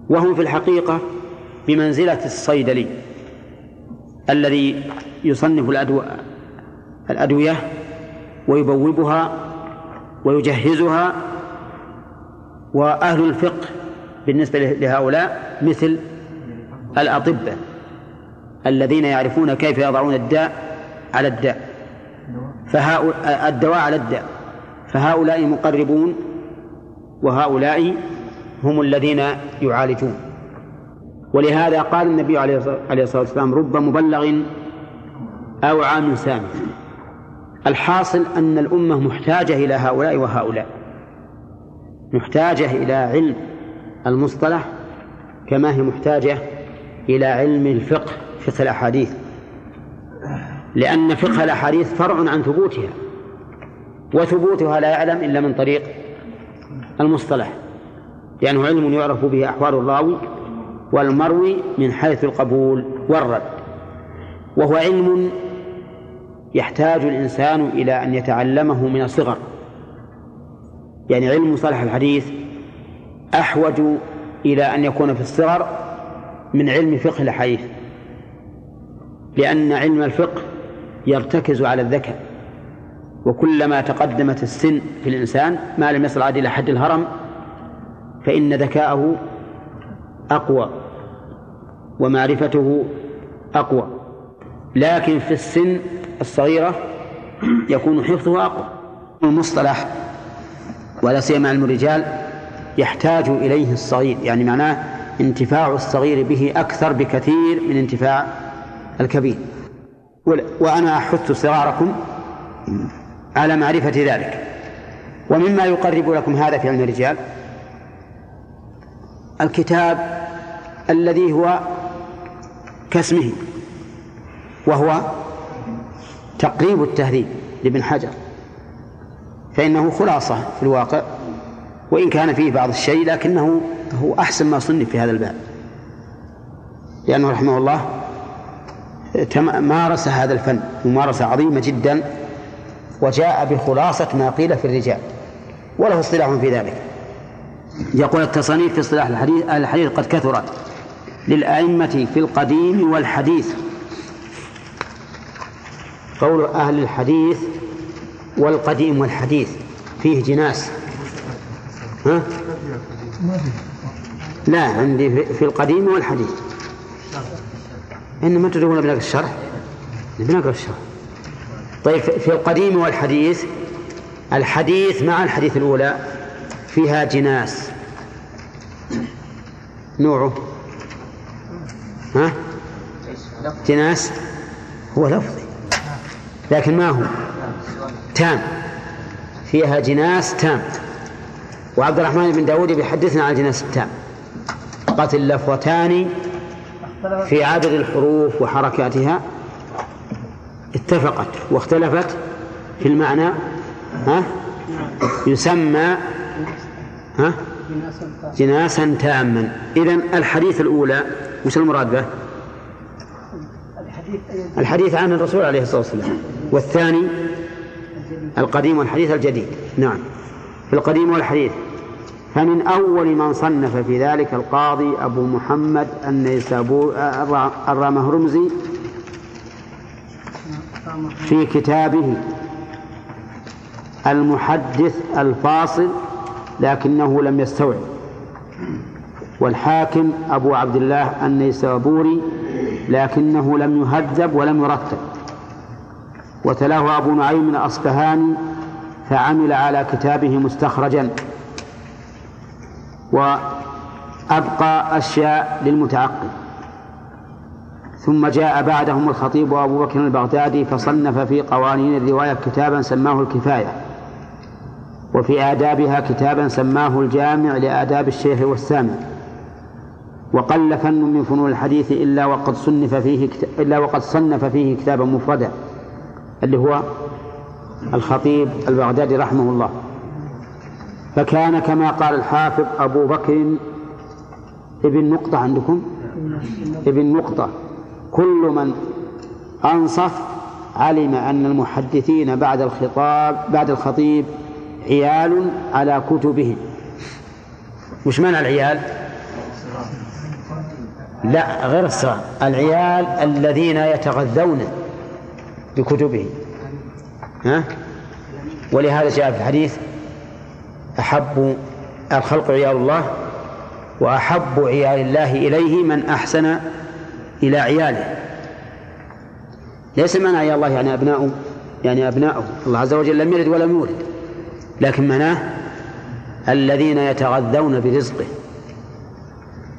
وهم في الحقيقة بمنزلة الصيدلي الذي يصنف الأدو... الأدوية ويبوبها ويجهزها وأهل الفقه بالنسبة لهؤلاء مثل الأطباء الذين يعرفون كيف يضعون الداء على الداء فهؤلاء الدواء على الداء. فهؤلاء مقربون وهؤلاء هم الذين يعالجون. ولهذا قال النبي عليه الصلاة والسلام رب مبلغ أوعى من سامع الحاصل أن الأمة محتاجة إلى هؤلاء وهؤلاء. محتاجة إلى علم المصطلح كما هي محتاجة إلى علم الفقه فقه الأحاديث. لأن فقه الأحاديث فرع عن ثبوتها. وثبوتها لا يعلم إلا من طريق المصطلح لأنه علم يعرف به أحوال الراوي والمروي من حيث القبول والرد. وهو علم يحتاج الإنسان إلى أن يتعلمه من الصغر. يعني علم مصطلح الحديث أحوج إلى أن يكون في الصغر من علم فقه الحديث لأن علم الفقه يرتكز على الذكاء وكلما تقدمت السن في الإنسان ما لم يصل عاد إلى حد الهرم فإن ذكاءه أقوى ومعرفته أقوى. لكن في السن الصغيرة يكون حفظه أقوى. المصطلح ولا سيما علم الرجال يحتاج إليه الصغير يعني معناه انتفاع الصغير به أكثر بكثير من انتفاع الكبير. وأنا أحث صغاركم على معرفة ذلك. ومما يقرب لكم هذا في علم الرجال الكتاب الذي هو كاسمه وهو تقريب التهذيب لابن حجر. فإنه خلاصة في الواقع وإن كان فيه بعض الشيء لكنه هو أحسن ما صنف في هذا الباب. لأنه رحمه الله مارس هذا الفن ممارسة عظيمة جدا وجاء بخلاصة ما قيل في الرجال وله اصطلاح في ذلك. يقول التصانيف في اصطلاح الحديث الحديث قد كثرت للأئمة في القديم والحديث. قول أهل الحديث والقديم والحديث فيه جناس. ها؟ لا عندي في القديم والحديث. إنما تدرون بنقل الشرح؟ بنقل الشرح. طيب في القديم والحديث الحديث مع الحديث الأولى فيها جناس. نوعه؟ ها؟ جناس هو لفظي لكن ما هو؟ تام. فيها جناس تام. وعبد الرحمن بن داود بيحدثنا عن الجناس التام. قتل اللفظتان في عدد الحروف وحركاتها. اتفقت واختلفت في المعنى ها؟ يسمى ها؟ جناسا تاما. إذا الحديث الأولى وش المراد به؟ الحديث عن الرسول عليه الصلاة والسلام. والثاني القديم والحديث الجديد. نعم. في القديم والحديث. فمن أول من صنف في ذلك القاضي أبو محمد النيسابور الرامهرمزي في كتابه المحدث الفاصل لكنه لم يستوعب. والحاكم أبو عبد الله النيسابوري لكنه لم يهذب ولم يرتب. وتلاه أبو نعيم الأصفهاني فعمل على كتابه مستخرجا. وأبقى أشياء للمتعقل. ثم جاء بعدهم الخطيب أبو بكر البغدادي فصنف في قوانين الرواية كتابا سماه الكفاية وفي آدابها كتابا سماه الجامع لآداب الشيخ والسامع. وقل فن من فنون الحديث إلا وقد صنف فيه إلا وقد صنف فيه كتابا مفردا اللي هو الخطيب البغدادي رحمه الله. فكان كما قال الحافظ أبو بكر ابن نقطة عندكم؟ ابن نقطة. كل من أنصف علم أن المحدثين بعد الخطاب بعد الخطيب عيال على كتبهم. وش معنى العيال؟ لا غير الصغار العيال الذين يتغذون بكتبه ها؟ ولهذا جاء في الحديث أحب الخلق عيال الله وأحب عيال الله إليه من أحسن إلى عياله. ليس معنى عيال الله يعني أبناؤه يعني أبناؤه. الله عز وجل لم يلد ولم يولد. لكن معناه الذين يتغذون برزقه.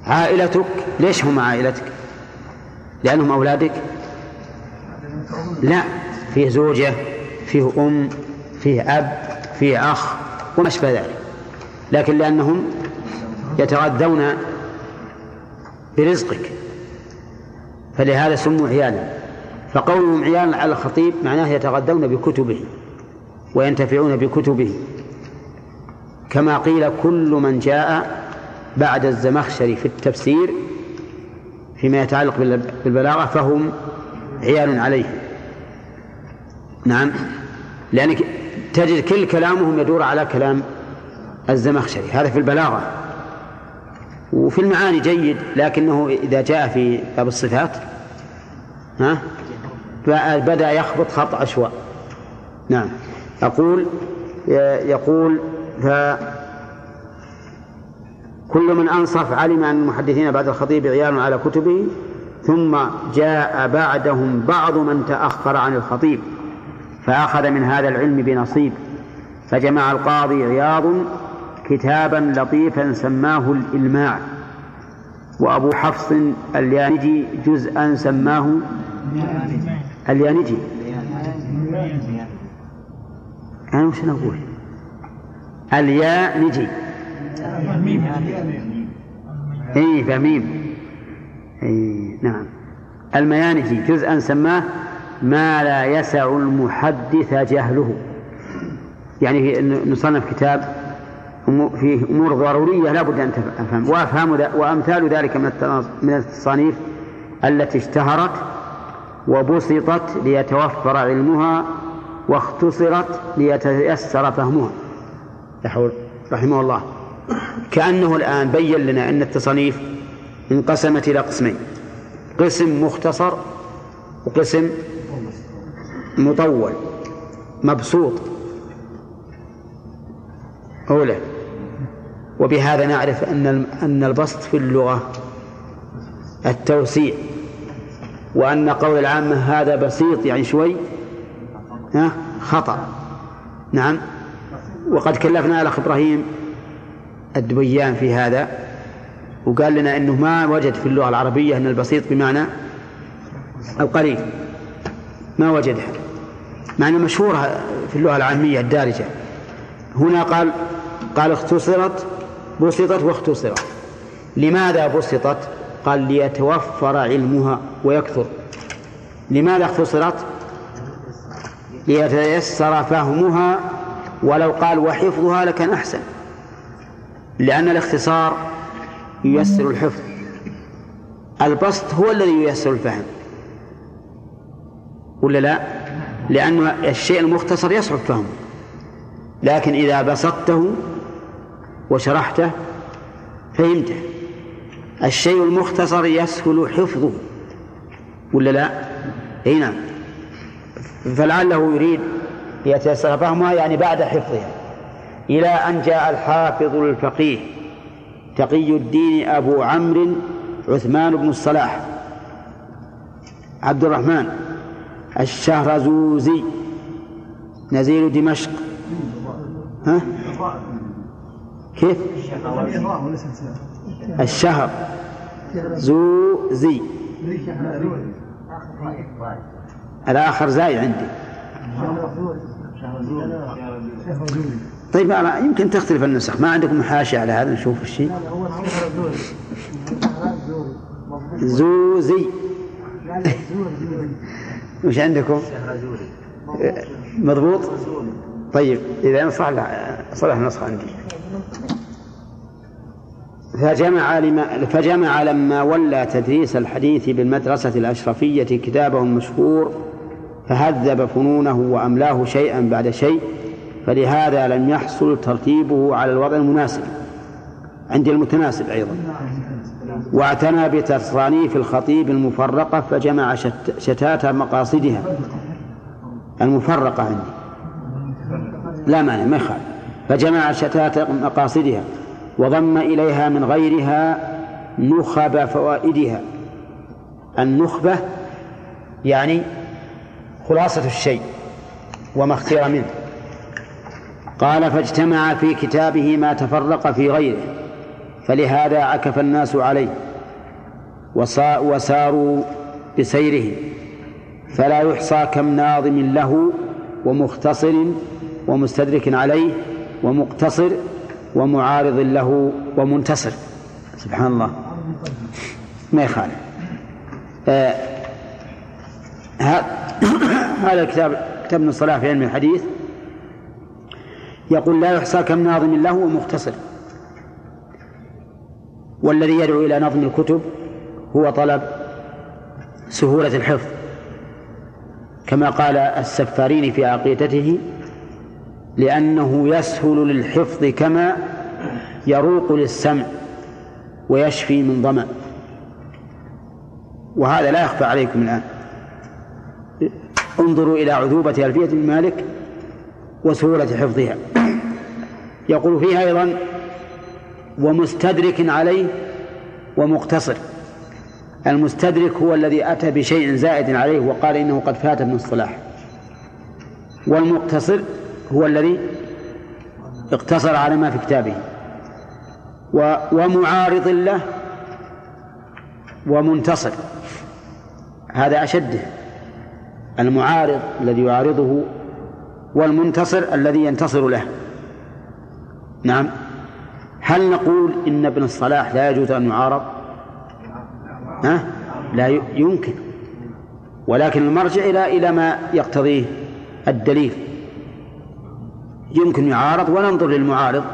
عائلتك ليش هم عائلتك؟ لأنهم أولادك؟ لا. فيه زوجة فيه أم فيه أب فيه أخ وما أشبه ذلك. لكن لأنهم يتغذون برزقك. فلهذا سموا عيالا فقولهم عيالا على الخطيب معناه يتغذون بكتبه وينتفعون بكتبه. كما قيل كل من جاء بعد الزمخشري في التفسير فيما يتعلق بالبلاغة فهم عيال عليه نعم. لأنك تجد كل كلامهم يدور على كلام الزمخشري. هذا في البلاغة. وفي المعاني جيد لكنه إذا جاء في باب الصفات ها؟ بدأ يخبط خط عشواء نعم. أقول يقول ف كل من أنصف علم أن المحدثين بعد الخطيب عيال على كتبه ثم جاء بعدهم بعض من تأخر عن الخطيب فأخذ من هذا العلم بنصيب فجمع القاضي عياض كتابا لطيفا سماه الإلماع وأبو حفص اليانجي جزءا سماه اليانجي. أنا وش نقول اليانجي. اي فميم اي نعم. الميانجي جزءا سماه ما لا يسع المحدث جهله. يعني نصنف كتاب فيه أمور ضرورية لا بد أن تفهم وافهام وأمثال ذلك من من التصانيف التي اشتهرت وبسطت ليتوفر علمها واختصرت ليتيسر فهمها. رحمه الله. كأنه الآن بين لنا أن التصانيف انقسمت إلى قسمين. قسم مختصر وقسم مطول. مبسوط. أولى وبهذا نعرف أن أن البسط في اللغة التوسيع وأن قول العامة هذا بسيط يعني شوي ها خطأ. نعم. وقد كلفنا الأخ إبراهيم الدبيان في هذا وقال لنا أنه ما وجد في اللغة العربية أن البسيط بمعنى القليل. ما وجدها. معنى مشهورة في اللغة العامية الدارجة. هنا قال قال اختصرت بسطت واختصرت لماذا بسطت؟ قال ليتوفر علمها ويكثر. لماذا اختصرت ليتيسر فهمها ولو قال وحفظها لكان أحسن. لأن الاختصار ييسر الحفظ. البسط هو الذي ييسر الفهم. ولا لا؟ لأن الشيء المختصر يصعب فهمه. لكن إذا بسطته وشرحته فهمته. الشيء المختصر يسهل حفظه. ولا لا؟ إي نعم. فلعله يريد ليتيسر فهمها يعني بعد حفظها إلى أن جاء الحافظ الفقيه تقي الدين أبو عمرو عثمان بن الصلاح. عبد الرحمن الشهرزوزي نزيل دمشق. ها؟ كيف؟ الشهر. زوزي الآخر زاي عندي. طيب أنا يمكن تختلف النسخ. ما عندكم حاشية على هذا؟ نشوف الشيء. زوزي وش عندكم؟ مضبوط؟ طيب إذا صلح صلح النسخة عندي. فجمع لما فجمع لما ولى تدريس الحديث بالمدرسة الأشرفية كتابه المشهور فهذب فنونه وأملاه شيئا بعد شيء فلهذا لم يحصل ترتيبه على الوضع المناسب عندي المتناسب أيضا. واعتنى بتصانيف الخطيب المفرقة فجمع شتات مقاصدها. المفرقة عندي. لا مانع ما يخالف. فجمع شتات مقاصدها وضم إليها من غيرها نخب فوائدها. النخبة يعني خلاصة الشيء وما اختير منه. قال فاجتمع في كتابه ما تفرق في غيره فلهذا عكف الناس عليه وساروا بسيره. فلا يحصى كم ناظم له ومختصر ومستدرك عليه ومقتصر ومعارض له ومنتصر. سبحان الله. ما يخالف. آه هذا الكتاب كتاب ابن الصلاح في علم الحديث. يقول لا يحصى كم ناظم له ومختصر. والذي يدعو إلى نظم الكتب هو طلب سهولة الحفظ. كما قال السفارين في عقيدته لأنه يسهل للحفظ كما يروق للسمع ويشفي من ظمأ وهذا لا يخفى عليكم الآن. انظروا إلى عذوبة ألفية بن مالك وسهولة حفظها. يقول فيها أيضا ومستدرك عليه ومقتصر. المستدرك هو الذي أتى بشيء زائد عليه وقال إنه قد فات من الصلاح. والمقتصر هو الذي اقتصر على ما في كتابه. ومعارض له ومنتصر. هذا أشده. المعارض الذي يعارضه والمنتصر الذي ينتصر له. نعم. هل نقول إن ابن الصلاح لا يجوز أن يعارض؟ ها؟ لا يمكن. ولكن المرجع إلى إلى ما يقتضيه الدليل. يمكن يعارض وننظر للمعارض.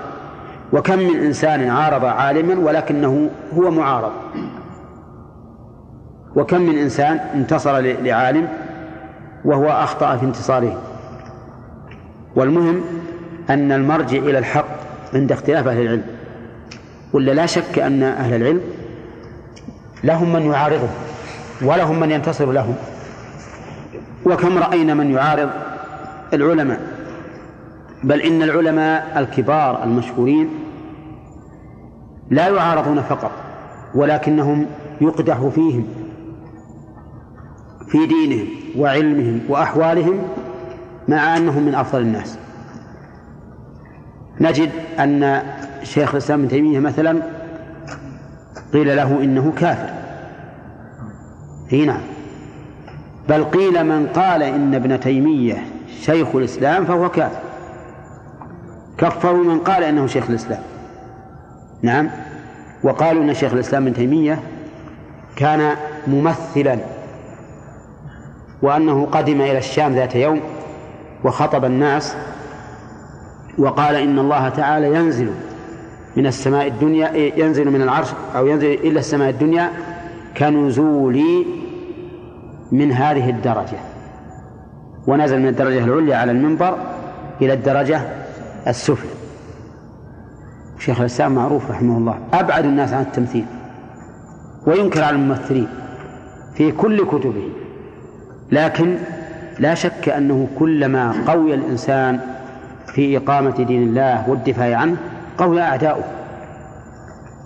وكم من إنسان عارض عالما ولكنه هو معارض. وكم من إنسان انتصر لعالم وهو أخطأ في انتصاره. والمهم أن المرجع إلى الحق عند اختلاف أهل العلم. ولا لا شك أن أهل العلم لهم من يعارضهم ولهم من ينتصر لهم. وكم رأينا من يعارض العلماء؟ بل إن العلماء الكبار المشهورين لا يعارضون فقط ولكنهم يقدح فيهم في دينهم وعلمهم وأحوالهم مع أنهم من أفضل الناس. نجد أن شيخ الإسلام ابن تيمية مثلا قيل له إنه كافر. أي نعم. بل قيل من قال إن ابن تيمية شيخ الإسلام فهو كافر. كفروا من قال إنه شيخ الإسلام. نعم. وقالوا إن شيخ الإسلام ابن تيمية كان ممثلا وأنه قدم إلى الشام ذات يوم وخطب الناس وقال إن الله تعالى ينزل من السماء الدنيا ينزل من العرش أو ينزل إلى السماء الدنيا كنزولي من هذه الدرجة. ونزل من الدرجة العليا على المنبر إلى الدرجة السفلى. شيخ الإسلام معروف رحمه الله أبعد الناس عن التمثيل وينكر على الممثلين في كل كتبه لكن لا شك أنه كلما قوي الإنسان في إقامة دين الله والدفاع عنه قوي أعداؤه.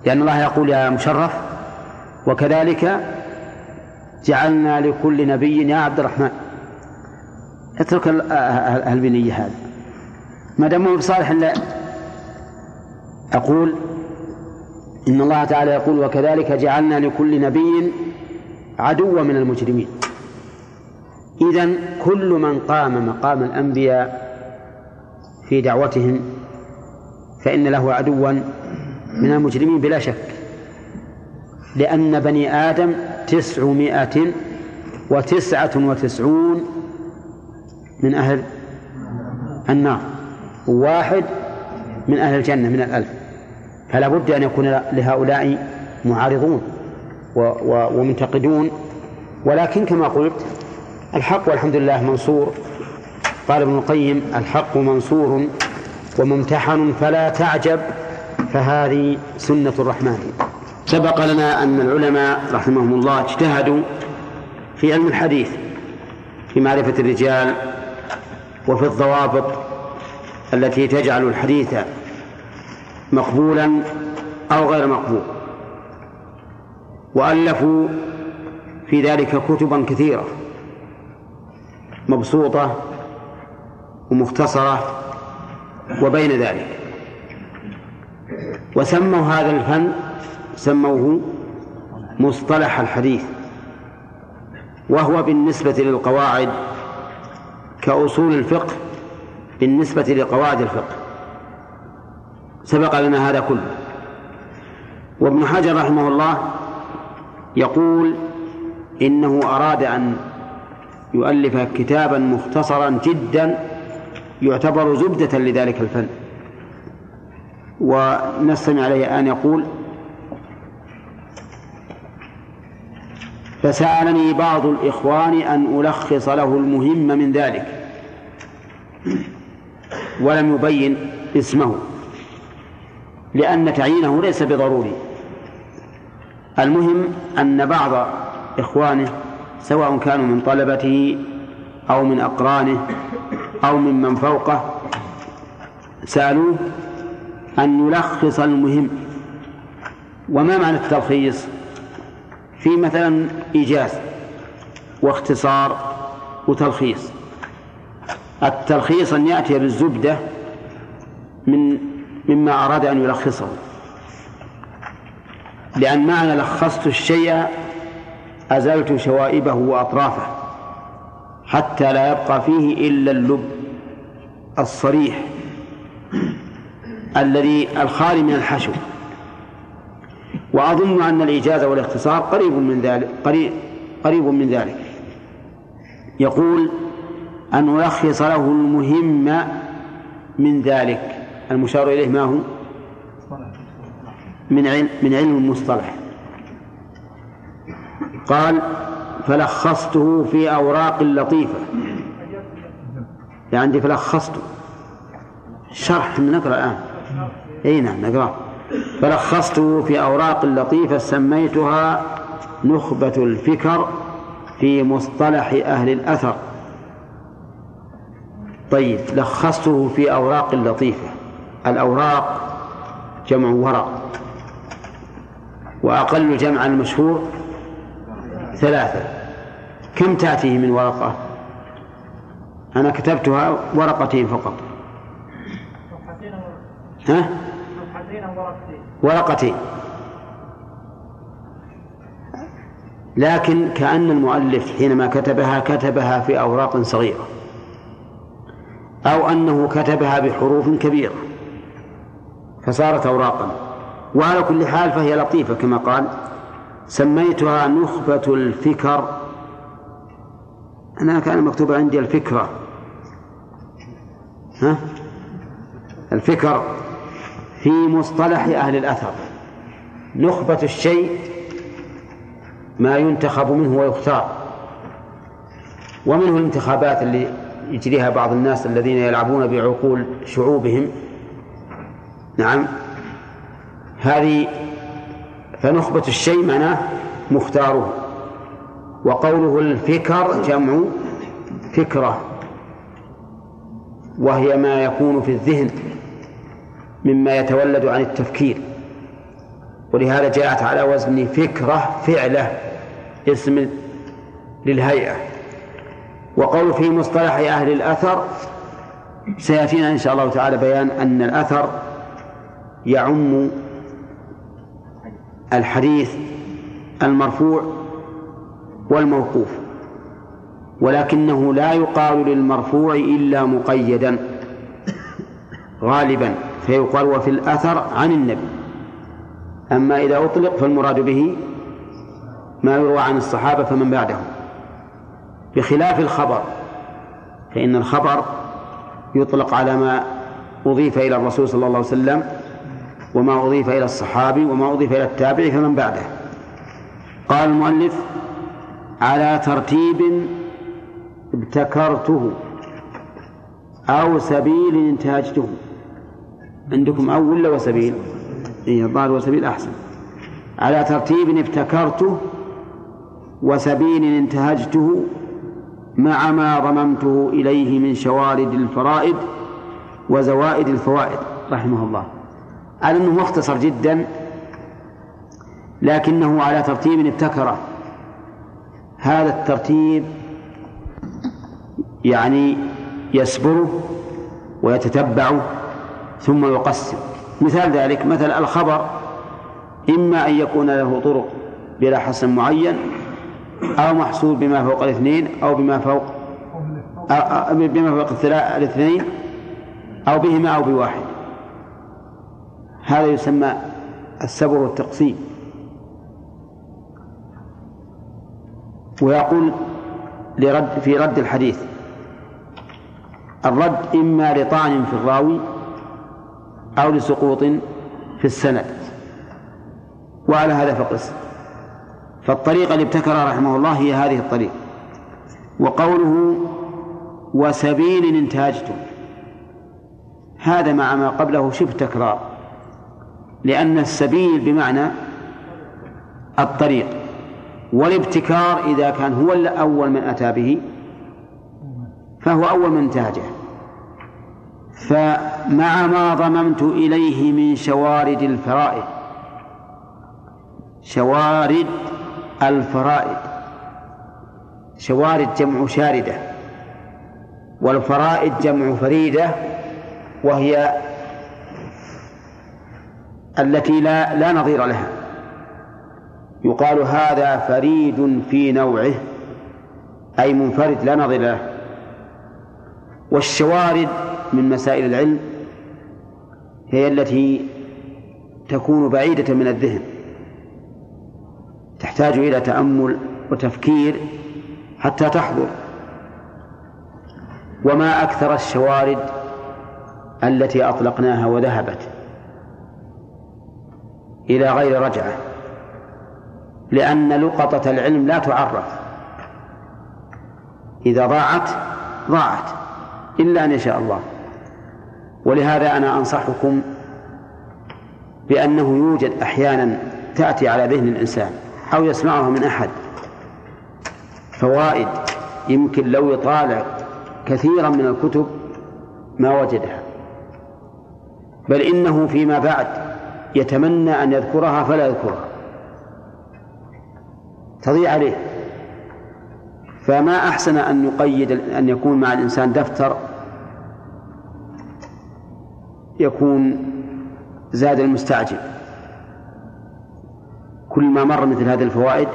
لأن الله يقول يا مشرف وكذلك جعلنا لكل نبي يا عبد الرحمن. اترك البنية هذا ما دام بصالح لا. أقول إن الله تعالى يقول وكذلك جعلنا لكل نبي عدوا من المجرمين. إذا كل من قام مقام الأنبياء في دعوتهم فإن له عدوا من المجرمين بلا شك. لأن بني آدم تسعمائة وتسعة وتسعون من أهل النار. واحد من أهل الجنة من الألف. فلا بد أن يكون لهؤلاء معارضون ومنتقدون. ولكن كما قلت الحق والحمد لله منصور. قال ابن القيم الحق منصور وممتحن فلا تعجب فهذه سنة الرحمن. سبق لنا أن العلماء رحمهم الله اجتهدوا في علم الحديث في معرفة الرجال وفي الضوابط التي تجعل الحديث مقبولا أو غير مقبول. وألفوا في ذلك كتبا كثيرة مبسوطة ومختصرة وبين ذلك. وسموا هذا الفن سموه مصطلح الحديث وهو بالنسبة للقواعد كأصول الفقه بالنسبة لقواعد الفقه. سبق لنا هذا كله. وابن حجر رحمه الله يقول إنه أراد أن يؤلف كتابا مختصرا جدا يعتبر زبدة لذلك الفن. ونستمع عليه أن يقول فسألني بعض الإخوان أن ألخص له المهم من ذلك. ولم يبين اسمه لأن تعيينه ليس بضروري. المهم أن بعض إخوانه سواء كانوا من طلبته أو من أقرانه أو ممن فوقه سألوه أن يلخص المهم. وما معنى التلخيص؟ في مثلا إيجاز واختصار وتلخيص. التلخيص أن يأتي بالزبدة من مما أراد أن يلخصه. لأن معنى لخصت الشيء أزلت شوائبه وأطرافه حتى لا يبقى فيه إلا اللب الصريح الذي الخالي من الحشو. وأظن أن الإيجاز والاختصار قريب من ذلك قريب, قريب من ذلك. يقول أن نلخص له المهم من ذلك. المشار إليه ما هو؟ من علم من علم المصطلح. قال فلخصته في أوراق لطيفة. يعني فلخصته. شرح نقرأ الآن. أي نعم نقرأ. فلخصته في أوراق لطيفة سميتها نخبة الفكر في مصطلح أهل الأثر. طيب لخصته في أوراق لطيفة. الأوراق جمع ورق وأقل جمع المشهور ثلاثة. كم تأتيه من ورقة؟ أنا كتبتها ورقتين فقط. ها؟ ورقتين. لكن كأن المؤلف حينما كتبها كتبها في أوراق صغيرة. أو أنه كتبها بحروف كبيرة فصارت أوراقا. وعلى كل حال فهي لطيفة كما قال سميتها نخبة الفكر. أنا كان مكتوب عندي الفكرة. ها؟ الفكر في مصطلح أهل الأثر. نخبة الشيء ما ينتخب منه ويختار. ومنه الانتخابات اللي يجريها بعض الناس الذين يلعبون بعقول شعوبهم. نعم. هذه فنخبة الشيء معناه مختاره وقوله الفكر جمع فكرة وهي ما يكون في الذهن مما يتولد عن التفكير. ولهذا جاءت على وزن فكرة فعلة اسم للهيئة. وقول في مصطلح أهل الأثر سيأتينا إن شاء الله تعالى بيان أن الأثر يعم الحديث المرفوع والموقوف ولكنه لا يقال للمرفوع إلا مقيدا غالبا فيقال وفي الأثر عن النبي. أما إذا أطلق فالمراد به ما يروى عن الصحابة فمن بعدهم. بخلاف الخبر فإن الخبر يطلق على ما أضيف إلى الرسول صلى الله عليه وسلم وما أضيف إلى الصحابي وما أضيف إلى التابع فمن بعده. قال المؤلف على ترتيب ابتكرته أو سبيل انتهجته. عندكم أو ولا وسبيل؟ إيه الظاهر وسبيل أحسن. على ترتيب ابتكرته وسبيل انتهجته مع ما ضممته إليه من شوارد الفرائد وزوائد الفوائد رحمه الله. على أنه مختصر جدا لكنه على ترتيب ابتكره. هذا الترتيب يعني يسبره ويتتبعه ثم يقسم. مثال ذلك مثل الخبر إما أن يكون له طرق بلا حسن معين أو محصول بما فوق الاثنين أو بما فوق بما فوق الاثنين أو بهما أو بواحد. هذا يسمى السبر والتقسيم. ويقول لرد في رد الحديث الرد إما لطعن في الراوي أو لسقوط في السند. وعلى هذا فقس. فالطريقة اللي ابتكرها رحمه الله هي هذه الطريقة. وقوله وسبيل انتاجتم. هذا مع ما قبله شبه تكرار. لأن السبيل بمعنى الطريق. والابتكار إذا كان هو الأول من أتى به فهو أول من انتهجه فمع ما ضممت إليه من شوارد الفرائض. شوارد الفرائض. شوارد جمع شاردة. والفرائض جمع فريدة وهي التي لا لا نظير لها. يقال هذا فريد في نوعه أي منفرد لا نظير له. والشوارد من مسائل العلم هي التي تكون بعيدة من الذهن. تحتاج إلى تأمل وتفكير حتى تحضر. وما أكثر الشوارد التي أطلقناها وذهبت إلى غير رجعة لأن لقطة العلم لا تعرف. إذا ضاعت ضاعت إلا أن يشاء الله. ولهذا أنا أنصحكم بأنه يوجد أحيانا تأتي على ذهن الإنسان. أو يسمعها من أحد. فوائد يمكن لو يطالع كثيرا من الكتب ما وجدها. بل إنه فيما بعد يتمنى أن يذكرها فلا يذكرها. تضيع عليه. فما أحسن أن يقيد أن يكون مع الإنسان دفتر يكون زاد المستعجل. كل ما مر مثل هذه الفوائد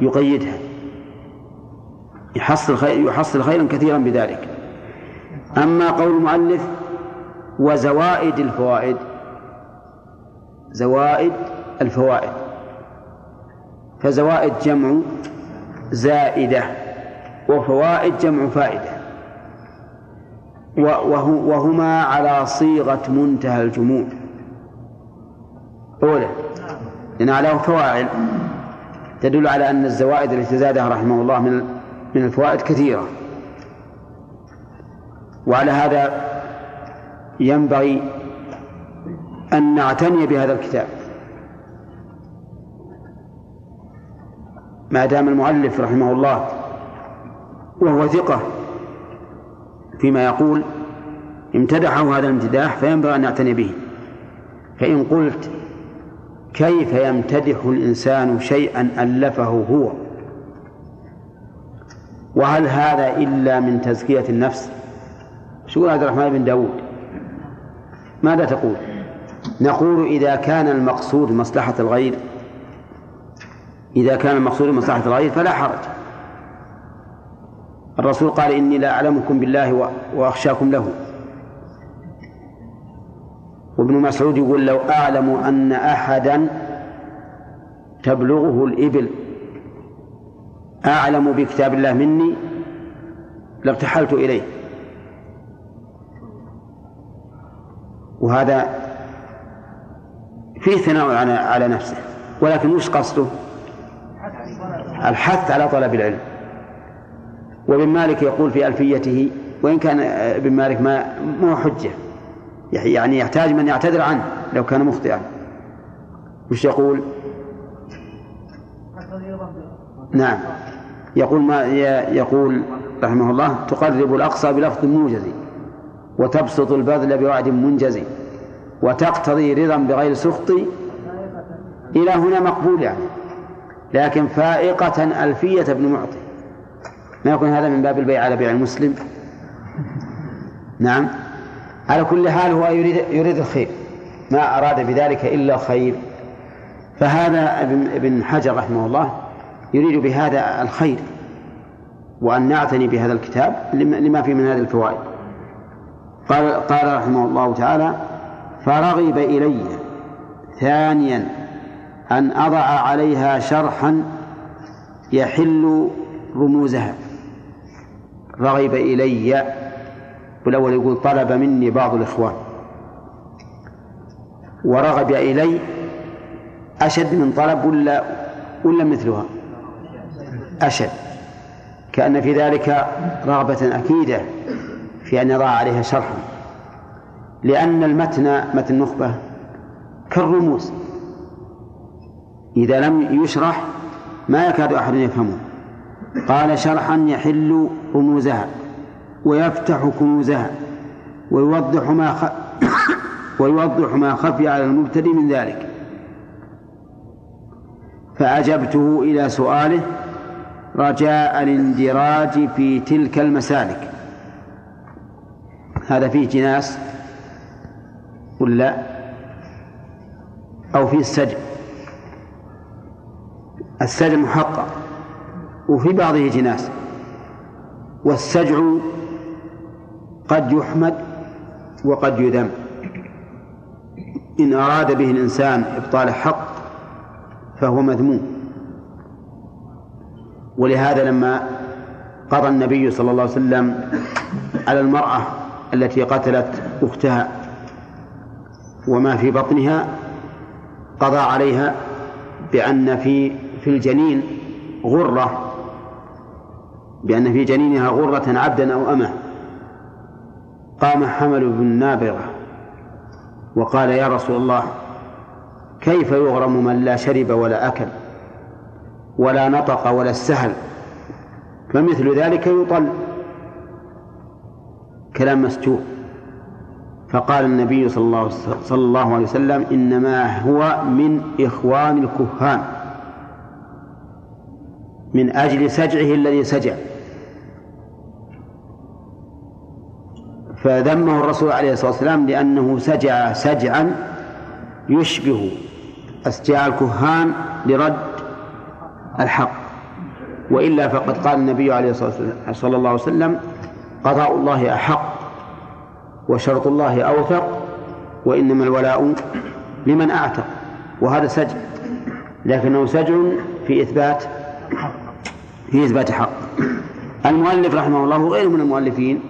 يقيدها. يحصل خير يحصل خيرا كثيرا بذلك. أما قول المؤلف وزوائد الفوائد زوائد الفوائد. فزوائد جمع زائدة وفوائد جمع فائدة. وهما على صيغة منتهى الجموع أولا لأن على فواعل تدل على أن الزوائد التي زادها رحمه الله من من الفوائد كثيرة. وعلى هذا ينبغي أن نعتني بهذا الكتاب. ما دام المؤلف رحمه الله وهو ثقة فيما يقول امتدحه هذا الامتداح فينبغي أن نعتني به. فإن قلت كيف يمتدح الإنسان شيئا ألفه هو؟ وهل هذا إلا من تزكية النفس؟ شو عبد الرحمن بن داود؟ ماذا تقول؟ نقول إذا كان المقصود مصلحة الغير إذا كان المقصود مصلحة الغير فلا حرج. الرسول قال إني لا أعلمكم بالله وأخشاكم له. وابن مسعود يقول لو أعلم أن أحدا تبلغه الإبل أعلم بكتاب الله مني لارتحلت إليه. وهذا فيه ثناء على نفسه. ولكن وش قصده؟ الحث على طلب العلم. وابن مالك يقول في ألفيته وإن كان ابن مالك ما مو حجة. يعني يحتاج من يعتذر عنه لو كان مخطئا. وش يقول؟ نعم. يقول ما يقول رحمه الله تقرب الأقصى بلفظ موجز وتبسط البذل بوعد منجز وتقتضي رضا بغير سخط إلى هنا مقبول يعني. لكن فائقة ألفية ابن معطي. ما يكون هذا من باب البيع على بيع المسلم؟ نعم. على كل حال هو يريد يريد الخير ما أراد بذلك إلا الخير فهذا ابن ابن حجر رحمه الله يريد بهذا الخير وأن نعتني بهذا الكتاب لما فيه من هذه الفوائد. قال قال رحمه الله تعالى فرغب إلي ثانيا أن أضع عليها شرحا يحل رموزها. رغب إلي والأول يقول طلب مني بعض الإخوان ورغب إلي أشد من طلب ولا ولا مثلها؟ أشد. كأن في ذلك رغبة أكيدة في أن يضع عليها شرحا. لأن المتن متن النخبة كالرموز. إذا لم يشرح ما يكاد أحد يفهمه. قال شرحا يحل رموزها. ويفتح كنوزها ويوضح ما خ... ويوضح ما خفي على المبتدئ من ذلك. فأجبته إلى سؤاله رجاء الاندراج في تلك المسالك. هذا فيه جناس ولا أو فيه السجن. السجن محقق وفي بعضه جناس. والسجع قد يحمد وقد يذم. إن أراد به الإنسان إبطال حق فهو مذموم. ولهذا لما قضى النبي صلى الله عليه وسلم على المرأة التي قتلت أختها وما في بطنها قضى عليها بأن في في الجنين غرة بأن في جنينها غرة عبدا أو أمة. قام حمل بن نابغة وقال يا رسول الله كيف يغرم من لا شرب ولا أكل ولا نطق ولا استهل فمثل ذلك يطل كلام مسجون فقال النبي صلى الله, صلى الله عليه وسلم إنما هو من إخوان الكهان من أجل سجعه الذي سجع فذمه الرسول عليه الصلاة والسلام لأنه سجع سجعا يشبه أسجاع الكهان لرد الحق وإلا فقد قال النبي عليه الصلاة والسلام صلى الله عليه وسلم قضاء الله أحق وشرط الله أوثق وإنما الولاء لمن أعتق وهذا سجع لكنه سجع في إثبات في إثبات حق. المؤلف رحمه الله وغيره من المؤلفين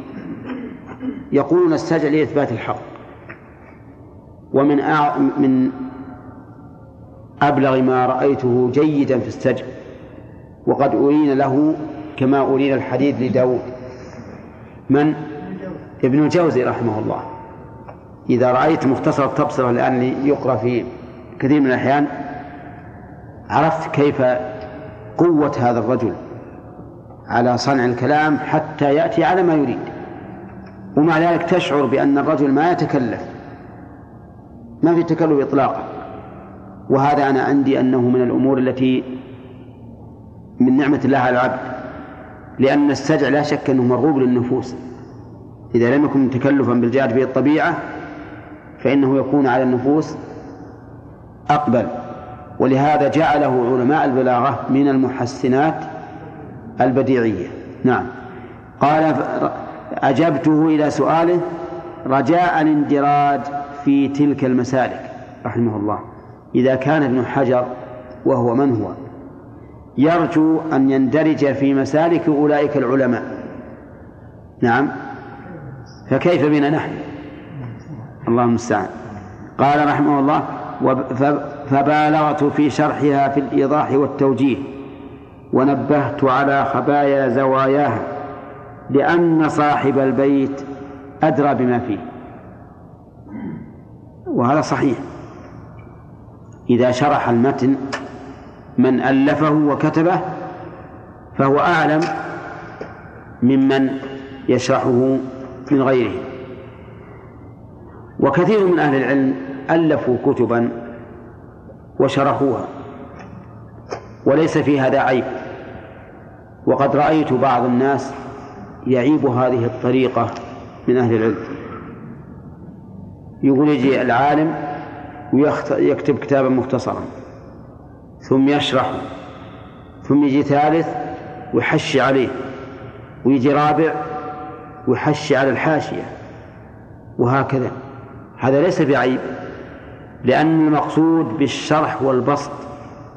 يقولون السجع لإثبات الحق. ومن أع... من أبلغ ما رأيته جيدا في السجع وقد أرين له كما أرين الحديث لداود. من؟ ابن الجوزي رحمه الله. إذا رأيت مختصر التبصرة الآن يقرأ في كثير من الأحيان عرفت كيف قوة هذا الرجل على صنع الكلام حتى يأتي على ما يريد. ومع ذلك تشعر بأن الرجل ما يتكلف. ما في تكلف إطلاقا. وهذا أنا عندي أنه من الأمور التي من نعمة الله على العبد. لأن السجع لا شك أنه مرغوب للنفوس. إذا لم يكن تكلفا بالجهاد في الطبيعة فإنه يكون على النفوس أقبل. ولهذا جعله علماء البلاغة من المحسنات البديعية. نعم. قال أجبته إلى سؤاله رجاء الاندراج في تلك المسالك رحمه الله. إذا كان ابن حجر وهو من هو؟ يرجو أن يندرج في مسالك أولئك العلماء. نعم. فكيف بنا نحن؟ الله المستعان. قال رحمه الله فبالغت في شرحها في الإيضاح والتوجيه ونبهت على خبايا زواياها. لأن صاحب البيت أدرى بما فيه. وهذا صحيح. إذا شرح المتن من ألفه وكتبه فهو أعلم ممن يشرحه من غيره. وكثير من أهل العلم ألفوا كتبا وشرحوها. وليس في هذا عيب. وقد رأيت بعض الناس يعيب هذه الطريقة من أهل العلم. يقول يجي العالم ويكتب كتابا مختصرا ثم يشرحه ثم يجي ثالث ويحشي عليه ويجي رابع ويحشي على الحاشية وهكذا. هذا ليس بعيب لأن المقصود بالشرح والبسط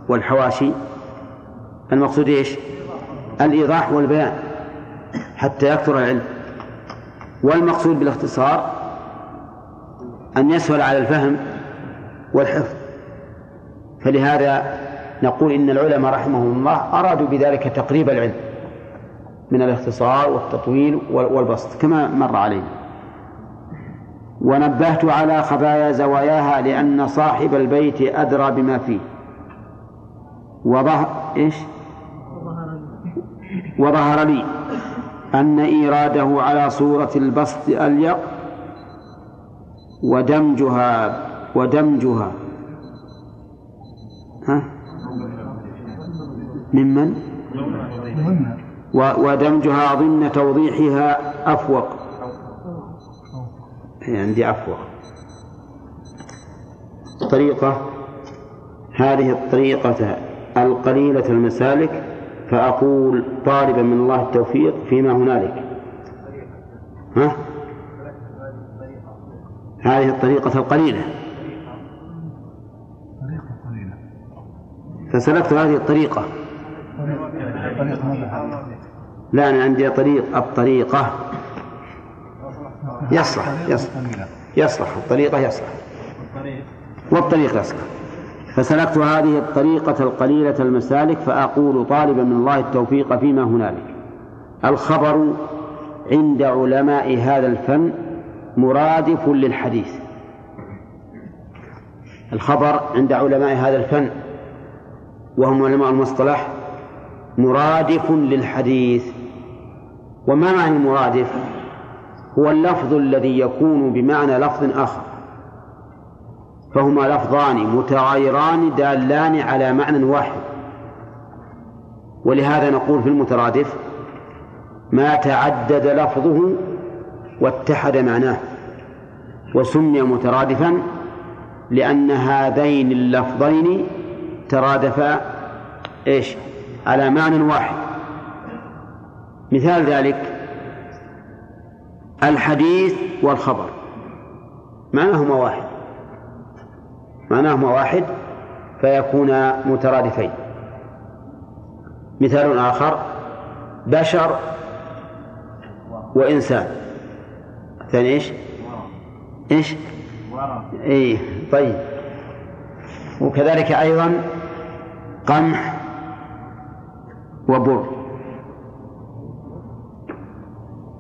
والحواشي المقصود إيش؟ الإيضاح والبيان. حتى يكثر العلم. والمقصود بالاختصار أن يسهل على الفهم والحفظ. فلهذا نقول إن العلماء رحمهم الله أرادوا بذلك تقريب العلم من الاختصار والتطويل والبسط كما مر علينا. ونبهت على خبايا زواياها لأن صاحب البيت أدرى بما فيه. وظهر إيش وظهر لي. أن إيراده على صورة البسط أليق ودمجها ودمجها. ها؟ ممن؟ ودمجها ضمن توضيحها أفوق. عندي أفوق. طريقة هذه الطريقة القليلة المسالك فأقول طالبا من الله التوفيق فيما هنالك. ها؟ هذه الطريقة القليلة. فسلكت هذه الطريقة. لا أنا عندي طريق الطريقة يصلح يصلح يصلح الطريقة يصلح. والطريق؟ يصلح. فسلكت هذه الطريقة القليلة المسالك فأقول طالبا من الله التوفيق فيما هنالك. الخبر عند علماء هذا الفن مرادف للحديث. الخبر عند علماء هذا الفن وهم علماء المصطلح مرادف للحديث. وما معنى المرادف هو اللفظ الذي يكون بمعنى لفظ آخر. فهما لفظان متغايران دالان على معنى واحد. ولهذا نقول في المترادف ما تعدد لفظه واتحد معناه وسمي مترادفا لأن هذين اللفظين ترادفا إيش؟ على معنى واحد. مثال ذلك الحديث والخبر معناهما واحد. معناهما واحد فيكونا مترادفين. مثال آخر بشر وإنسان. ثاني إيش؟ إيش؟ إيه طيب. وكذلك أيضا قمح وبر.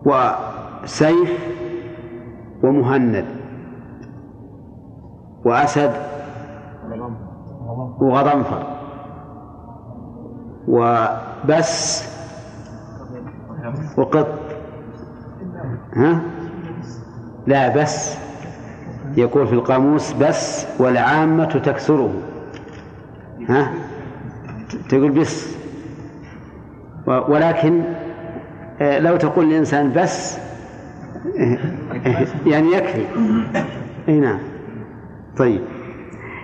وسيف ومهند. وأسد وغضنفر. وبس. وقط. ها؟ لا بس. يقول في القاموس بس والعامة تكسره. ها؟ تقول بس. ولكن آه، لو تقول الإنسان بس يعني يكفي. اي نعم. طيب.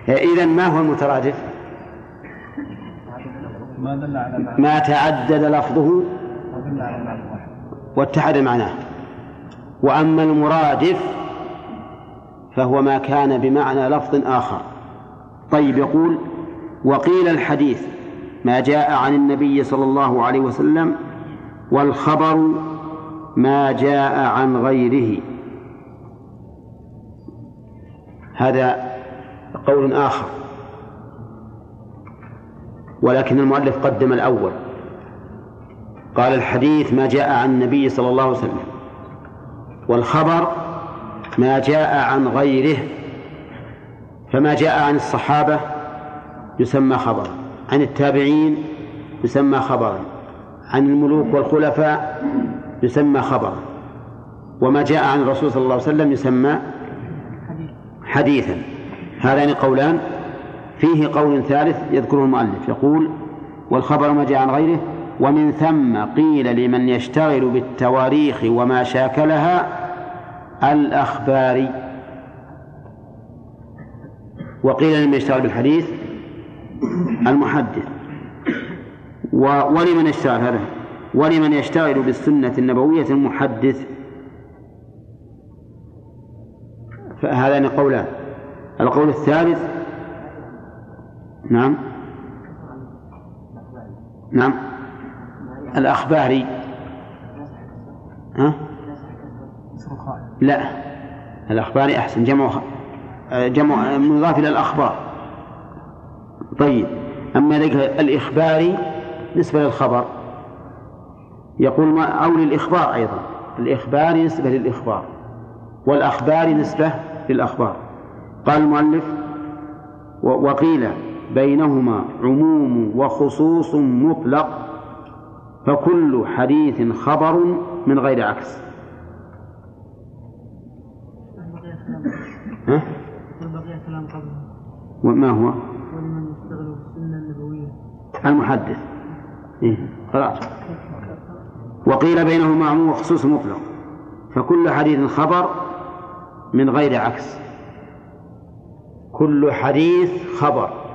آه، إذا ما هو المترادف؟ ما تعدد لفظه واتحد معناه. وأما المرادف فهو ما كان بمعنى لفظ آخر. طيب يقول وقيل الحديث ما جاء عن النبي صلى الله عليه وسلم والخبر ما جاء عن غيره. هذا قول آخر. ولكن المؤلف قدم الأول. قال الحديث ما جاء عن النبي صلى الله عليه وسلم والخبر ما جاء عن غيره فما جاء عن الصحابة يسمى خبرا عن التابعين يسمى خبرا عن الملوك والخلفاء يسمى خبرا وما جاء عن الرسول صلى الله عليه وسلم يسمى حديثا. هذان قولان. فيه قول ثالث يذكره المؤلف يقول والخبر ما جاء عن غيره ومن ثم قيل لمن يشتغل بالتواريخ وما شاكلها الأخبار وقيل لمن يشتغل بالحديث المحدث. ولمن يشتغل هذا؟ ولمن يشتغل بالسنة النبوية المحدث. فهذان قولان. القول الثالث نعم. نعم. الأخباري. ها؟ لا. الأخباري أحسن. جمع جمع مضاف إلى الأخبار. طيب. أما الإخباري نسبة للخبر. يقول ما أو للإخبار أيضا. الإخبار نسبة للإخبار. والأخبار نسبة للأخبار. قال المؤلف وقيل بينهما عموم وخصوص مطلق فكل حديث خبر من غير عكس ها؟ وما هو؟ المحدث إيه؟ خلاص وقيل بينهما عموم وخصوص مطلق فكل حديث خبر من غير عكس كل حديث خبر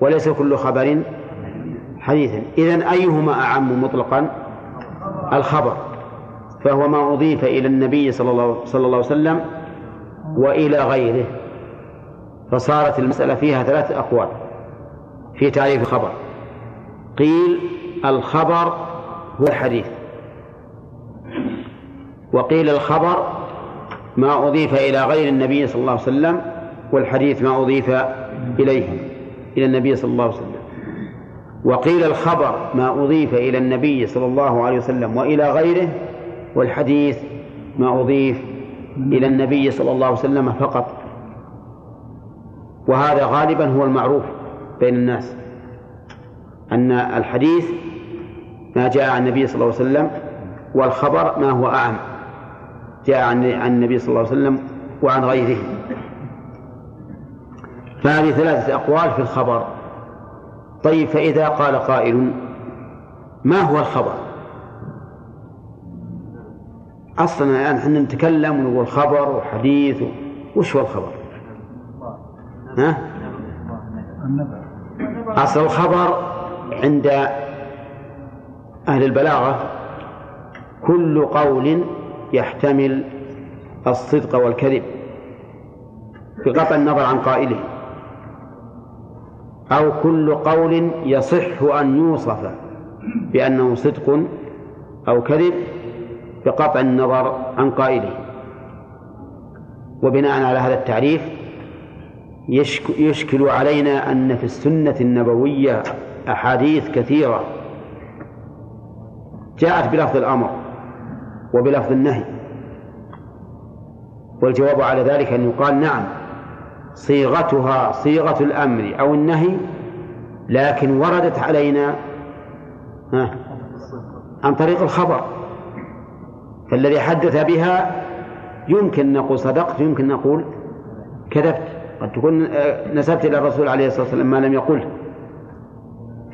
وليس كل خبر حديثا إذن أيهما أعم مطلقا؟ الخبر. فهو ما أضيف إلى النبي صلى الله, صلى الله عليه وسلم وإلى غيره. فصارت المسألة فيها ثلاثة أقوال في تعريف الخبر. قيل الخبر هو الحديث. وقيل الخبر ما أضيف إلى غير النبي صلى الله عليه وسلم والحديث ما أضيف إليه. إلى النبي صلى الله عليه وسلم. وقيل الخبر ما أضيف إلى النبي صلى الله عليه وسلم وإلى غيره والحديث ما أضيف إلى النبي صلى الله عليه وسلم فقط. وهذا غالبا هو المعروف بين الناس أن الحديث ما جاء عن النبي صلى الله عليه وسلم والخبر ما هو أعم جاء عن النبي صلى الله عليه وسلم وعن غيره. فهذه ثلاثة أقوال في الخبر. طيب فإذا قال قائل ما هو الخبر؟ أصلا الآن إحنا نتكلم ونقول خبر وحديث وش هو الخبر؟ ها؟ أصل الخبر عند أهل البلاغة كل قول يحتمل الصدق والكذب بقطع النظر عن قائله. أو كل قول يصح أن يوصف بأنه صدق أو كذب بقطع النظر عن قائله. وبناء على هذا التعريف يشكل علينا أن في السنة النبوية أحاديث كثيرة جاءت بلفظ الأمر وبلفظ النهي والجواب على ذلك أن يقال نعم. صيغتها صيغة الأمر أو النهي لكن وردت علينا عن طريق الخبر. فالذي حدث بها يمكن نقول صدقت يمكن نقول كذبت. قد تكون آه، نسبت إلى الرسول عليه الصلاة والسلام ما لم يقله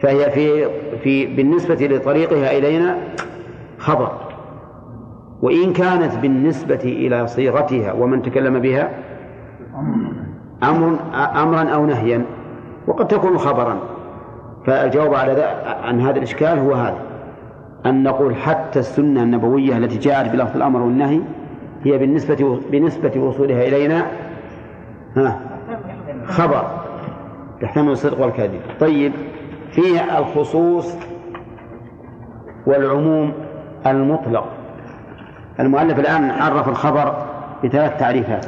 فهي في في بالنسبة لطريقها إلينا خبر. وإن كانت بالنسبة إلى صيغتها ومن تكلم بها أمر أمرا أو نهيا وقد تكون خبرا. فالجواب على عن هذا الإشكال هو هذا أن نقول حتى السنة النبوية التي جاءت بلفظ الأمر والنهي هي بالنسبة بنسبة وصولها إلينا ها خبر تحتمل الصدق والكذب طيب فيه الخصوص والعموم المطلق. المؤلف الآن عرف الخبر بثلاث تعريفات.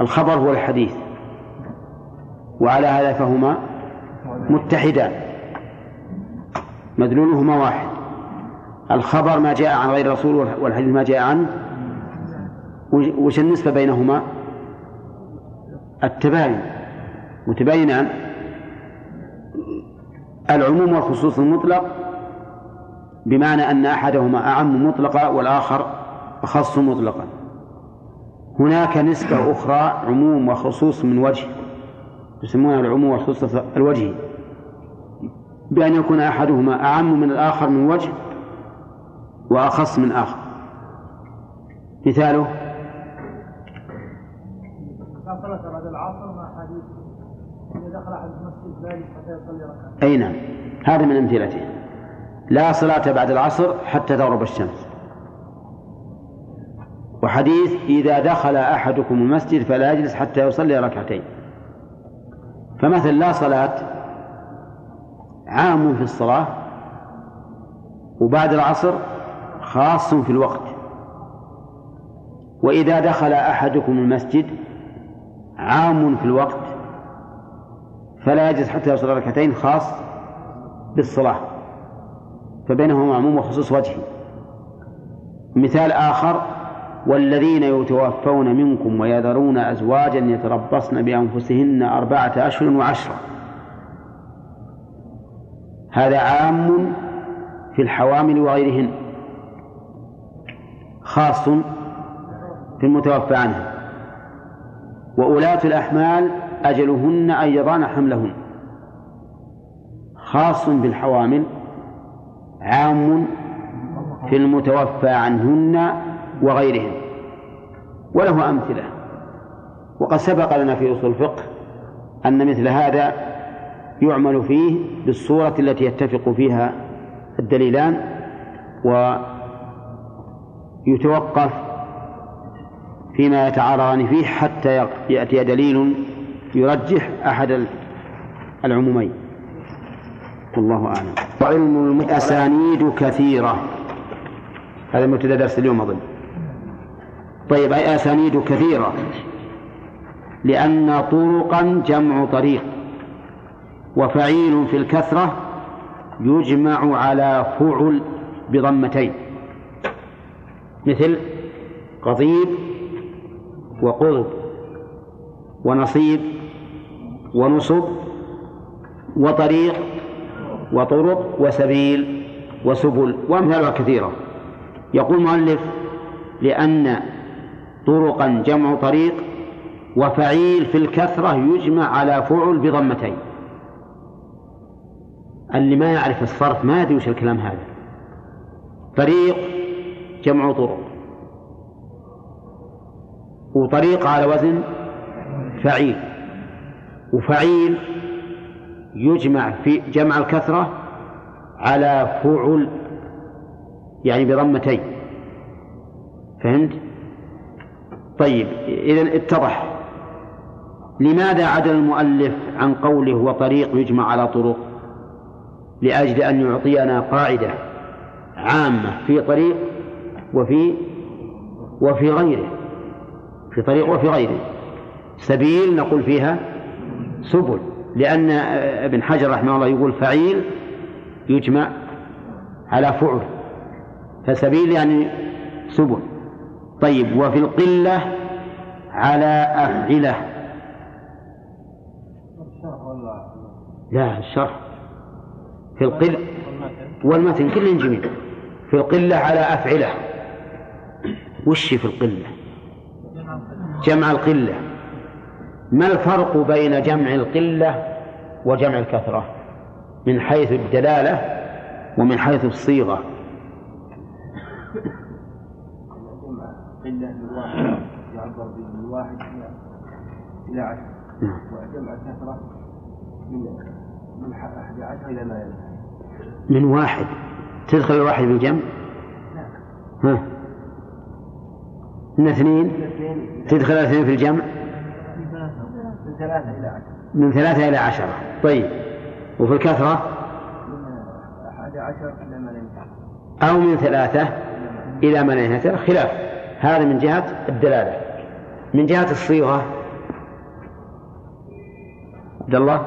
الخبر هو الحديث. وعلى هذا فهما متحدان. مدلولهما واحد. الخبر ما جاء عن غير الرسول والحديث ما جاء عنه وش النسبة بينهما؟ التباين. متباينان. العموم والخصوص المطلق بمعنى أن أحدهما أعم مطلقا والآخر أخص مطلقا. هناك نسبة أخرى عموم وخصوص من وجه يسمونها العموم والخصوص الوجهي بأن يكون أحدهما أعم من الآخر من وجه وأخص من آخر. مثاله؟ لا صلاة بعد العصر مع حديث إذا دخل أحد المسجد لا حتى يصلي ركعتين. أي نعم. هذا من أمثلته. لا صلاة بعد العصر حتى تغرب الشمس. وحديث إذا دخل أحدكم المسجد فلا يجلس حتى يصلي ركعتين. فمثل لا صلاة عام في الصلاة وبعد العصر خاص في الوقت. وإذا دخل أحدكم المسجد عام في الوقت فلا يجلس حتى يصلي ركعتين خاص بالصلاة. فبينهما عموم وخصوص وجهي. مثال آخر والذين يتوفون منكم ويذرون أزواجا يتربصن بأنفسهن أربعة أشهر وعشرة. هذا عام في الحوامل وغيرهن خاص في المتوفى عنه. وأولاة الأحمال أجلهن أن يضعن حملهن. خاص بالحوامل عام في المتوفى عنهن وغيرهن وله أمثلة. وقد سبق لنا في أصول الفقه أن مثل هذا يعمل فيه بالصورة التي يتفق فيها الدليلان ويتوقف فيما يتعارضان فيه حتى يأتي دليل يرجح أحد العمومين. والله أعلم. وعلم الأسانيد كثيرة. هذا مبتدأ درس اليوم أظن. طيب أي أسانيد كثيرة. لأن طرقا جمع طريق وفعيل في الكثرة يجمع على فعل بضمتين. مثل قضيب وقضب ونصيب ونصب وطريق وطرق وسبيل وسبل وأمثالها كثيرة. يقول المؤلف لأن طرقا جمع طريق وفعيل في الكثرة يجمع على فعل بضمتين. اللي ما يعرف الصرف ما يدري وش الكلام هذا. طريق جمع طرق. وطريق على وزن فعيل. وفعيل يجمع في جمع الكثرة على فعل يعني بضمتين. فهمت؟ طيب إذا اتضح. لماذا عدل المؤلف عن قوله وطريق يجمع على طرق؟ لأجل أن يعطينا قاعدة عامة في طريق وفي وفي غيره. في طريق وفي غيره. سبيل نقول فيها سبل لأن ابن حجر رحمه الله يقول فعيل يجمع على فعل. فسبيل يعني سبل. طيب وفي القلة على أفعلة. لا الشرح. في القلة والمتن كل جميل في القلة على أفعلة. وش في القلة؟ جمع القلة. ما الفرق بين جمع القلة وجمع الكثرة؟ من حيث الدلالة ومن حيث الصيغة. قلة من واحد يعبر به من واحد إلى عشر نعم. وجمع كثرة من من أحد عشر إلى ما يلي من واحد. تدخل الواحد بالجمع؟ ها. من اثنين؟ تدخل الاثنين في الجمع؟ من ثلاثة. إلى عشرة. من ثلاثة إلى عشرة. طيب. وفي الكثرة؟ من أحد عشر إلى ما أو من ثلاثة إلى ما لا خلاف. هذا من جهة الدلالة. من جهة الصيغة. عبد الله؟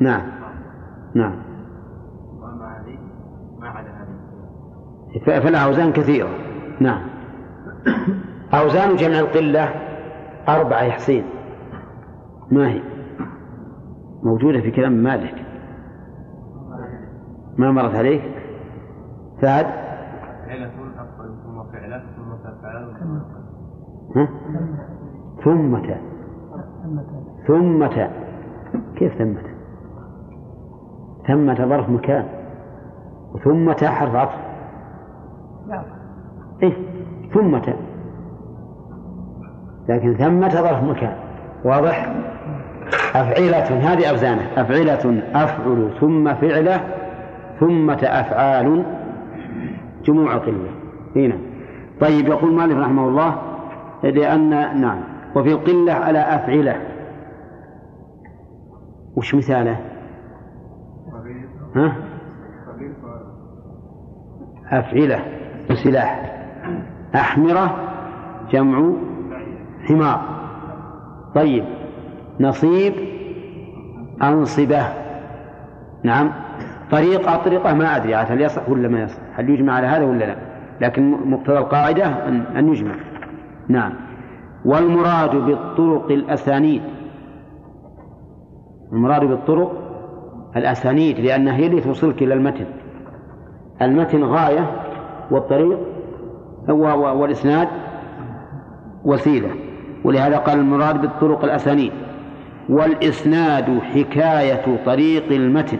نعم. نعم. فلها أوزان كثيرة. نعم. أوزان جمع القلة أربعة يحصين. ما هي؟ موجودة في كلام مالك. ما مرت عليك فهد فعلة أفضل ثم فعلة ثم؟ ثمة. ثمة. كيف ثمة؟ ثمة ظرف مكان. وثمة حرف عطف. إيه ثمة. لكن ثمة ظرف مكان. واضح؟ أفعلة هذه أوزانه أفعلة أفعل. ثم فعلة ثم أفعال. جموع قلة. هنا طيب يقول مالك رحمه الله لأن نعم. وفي القلة على أفعلة. وش مثاله؟ ها؟ أفعلة سلاح. أحمرة جمع حمار. طيب. نصيب أنصبة. نعم. طريقة طريقة ما أدري هل يصح ولا ما يصح؟ هل يجمع على هذا ولا لا؟ لكن مقتضى القاعدة أن يجمع. نعم. والمراد بالطرق الأسانيد. المراد بالطرق الأسانيد لأنها هي اللي توصلك إلى المتن. المتن غاية والطريق والإسناد وسيلة. ولهذا قال المراد بالطرق الأسانيد. والإسناد حكاية طريق المتن.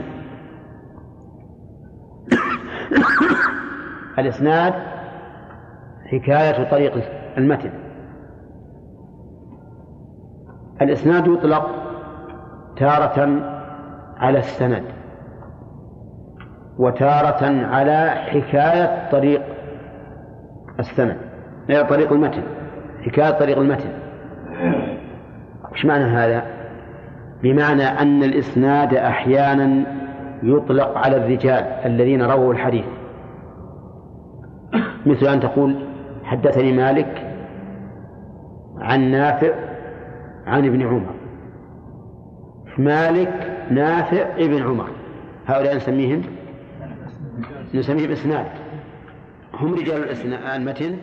الإسناد حكاية طريق المتن الإسناد يطلق تارة على السند وتارة على حكاية طريق السند طريق المتن حكاية طريق المتن وش معنى هذا؟ بمعنى أن الإسناد أحيانا يطلق على الرجال الذين رووا الحديث. مثل أن تقول حدثني مالك عن نافع عن ابن عمر. مالك نافع ابن عمر. هؤلاء نسميهم؟ نسميهم إسناد. هم رجال المتن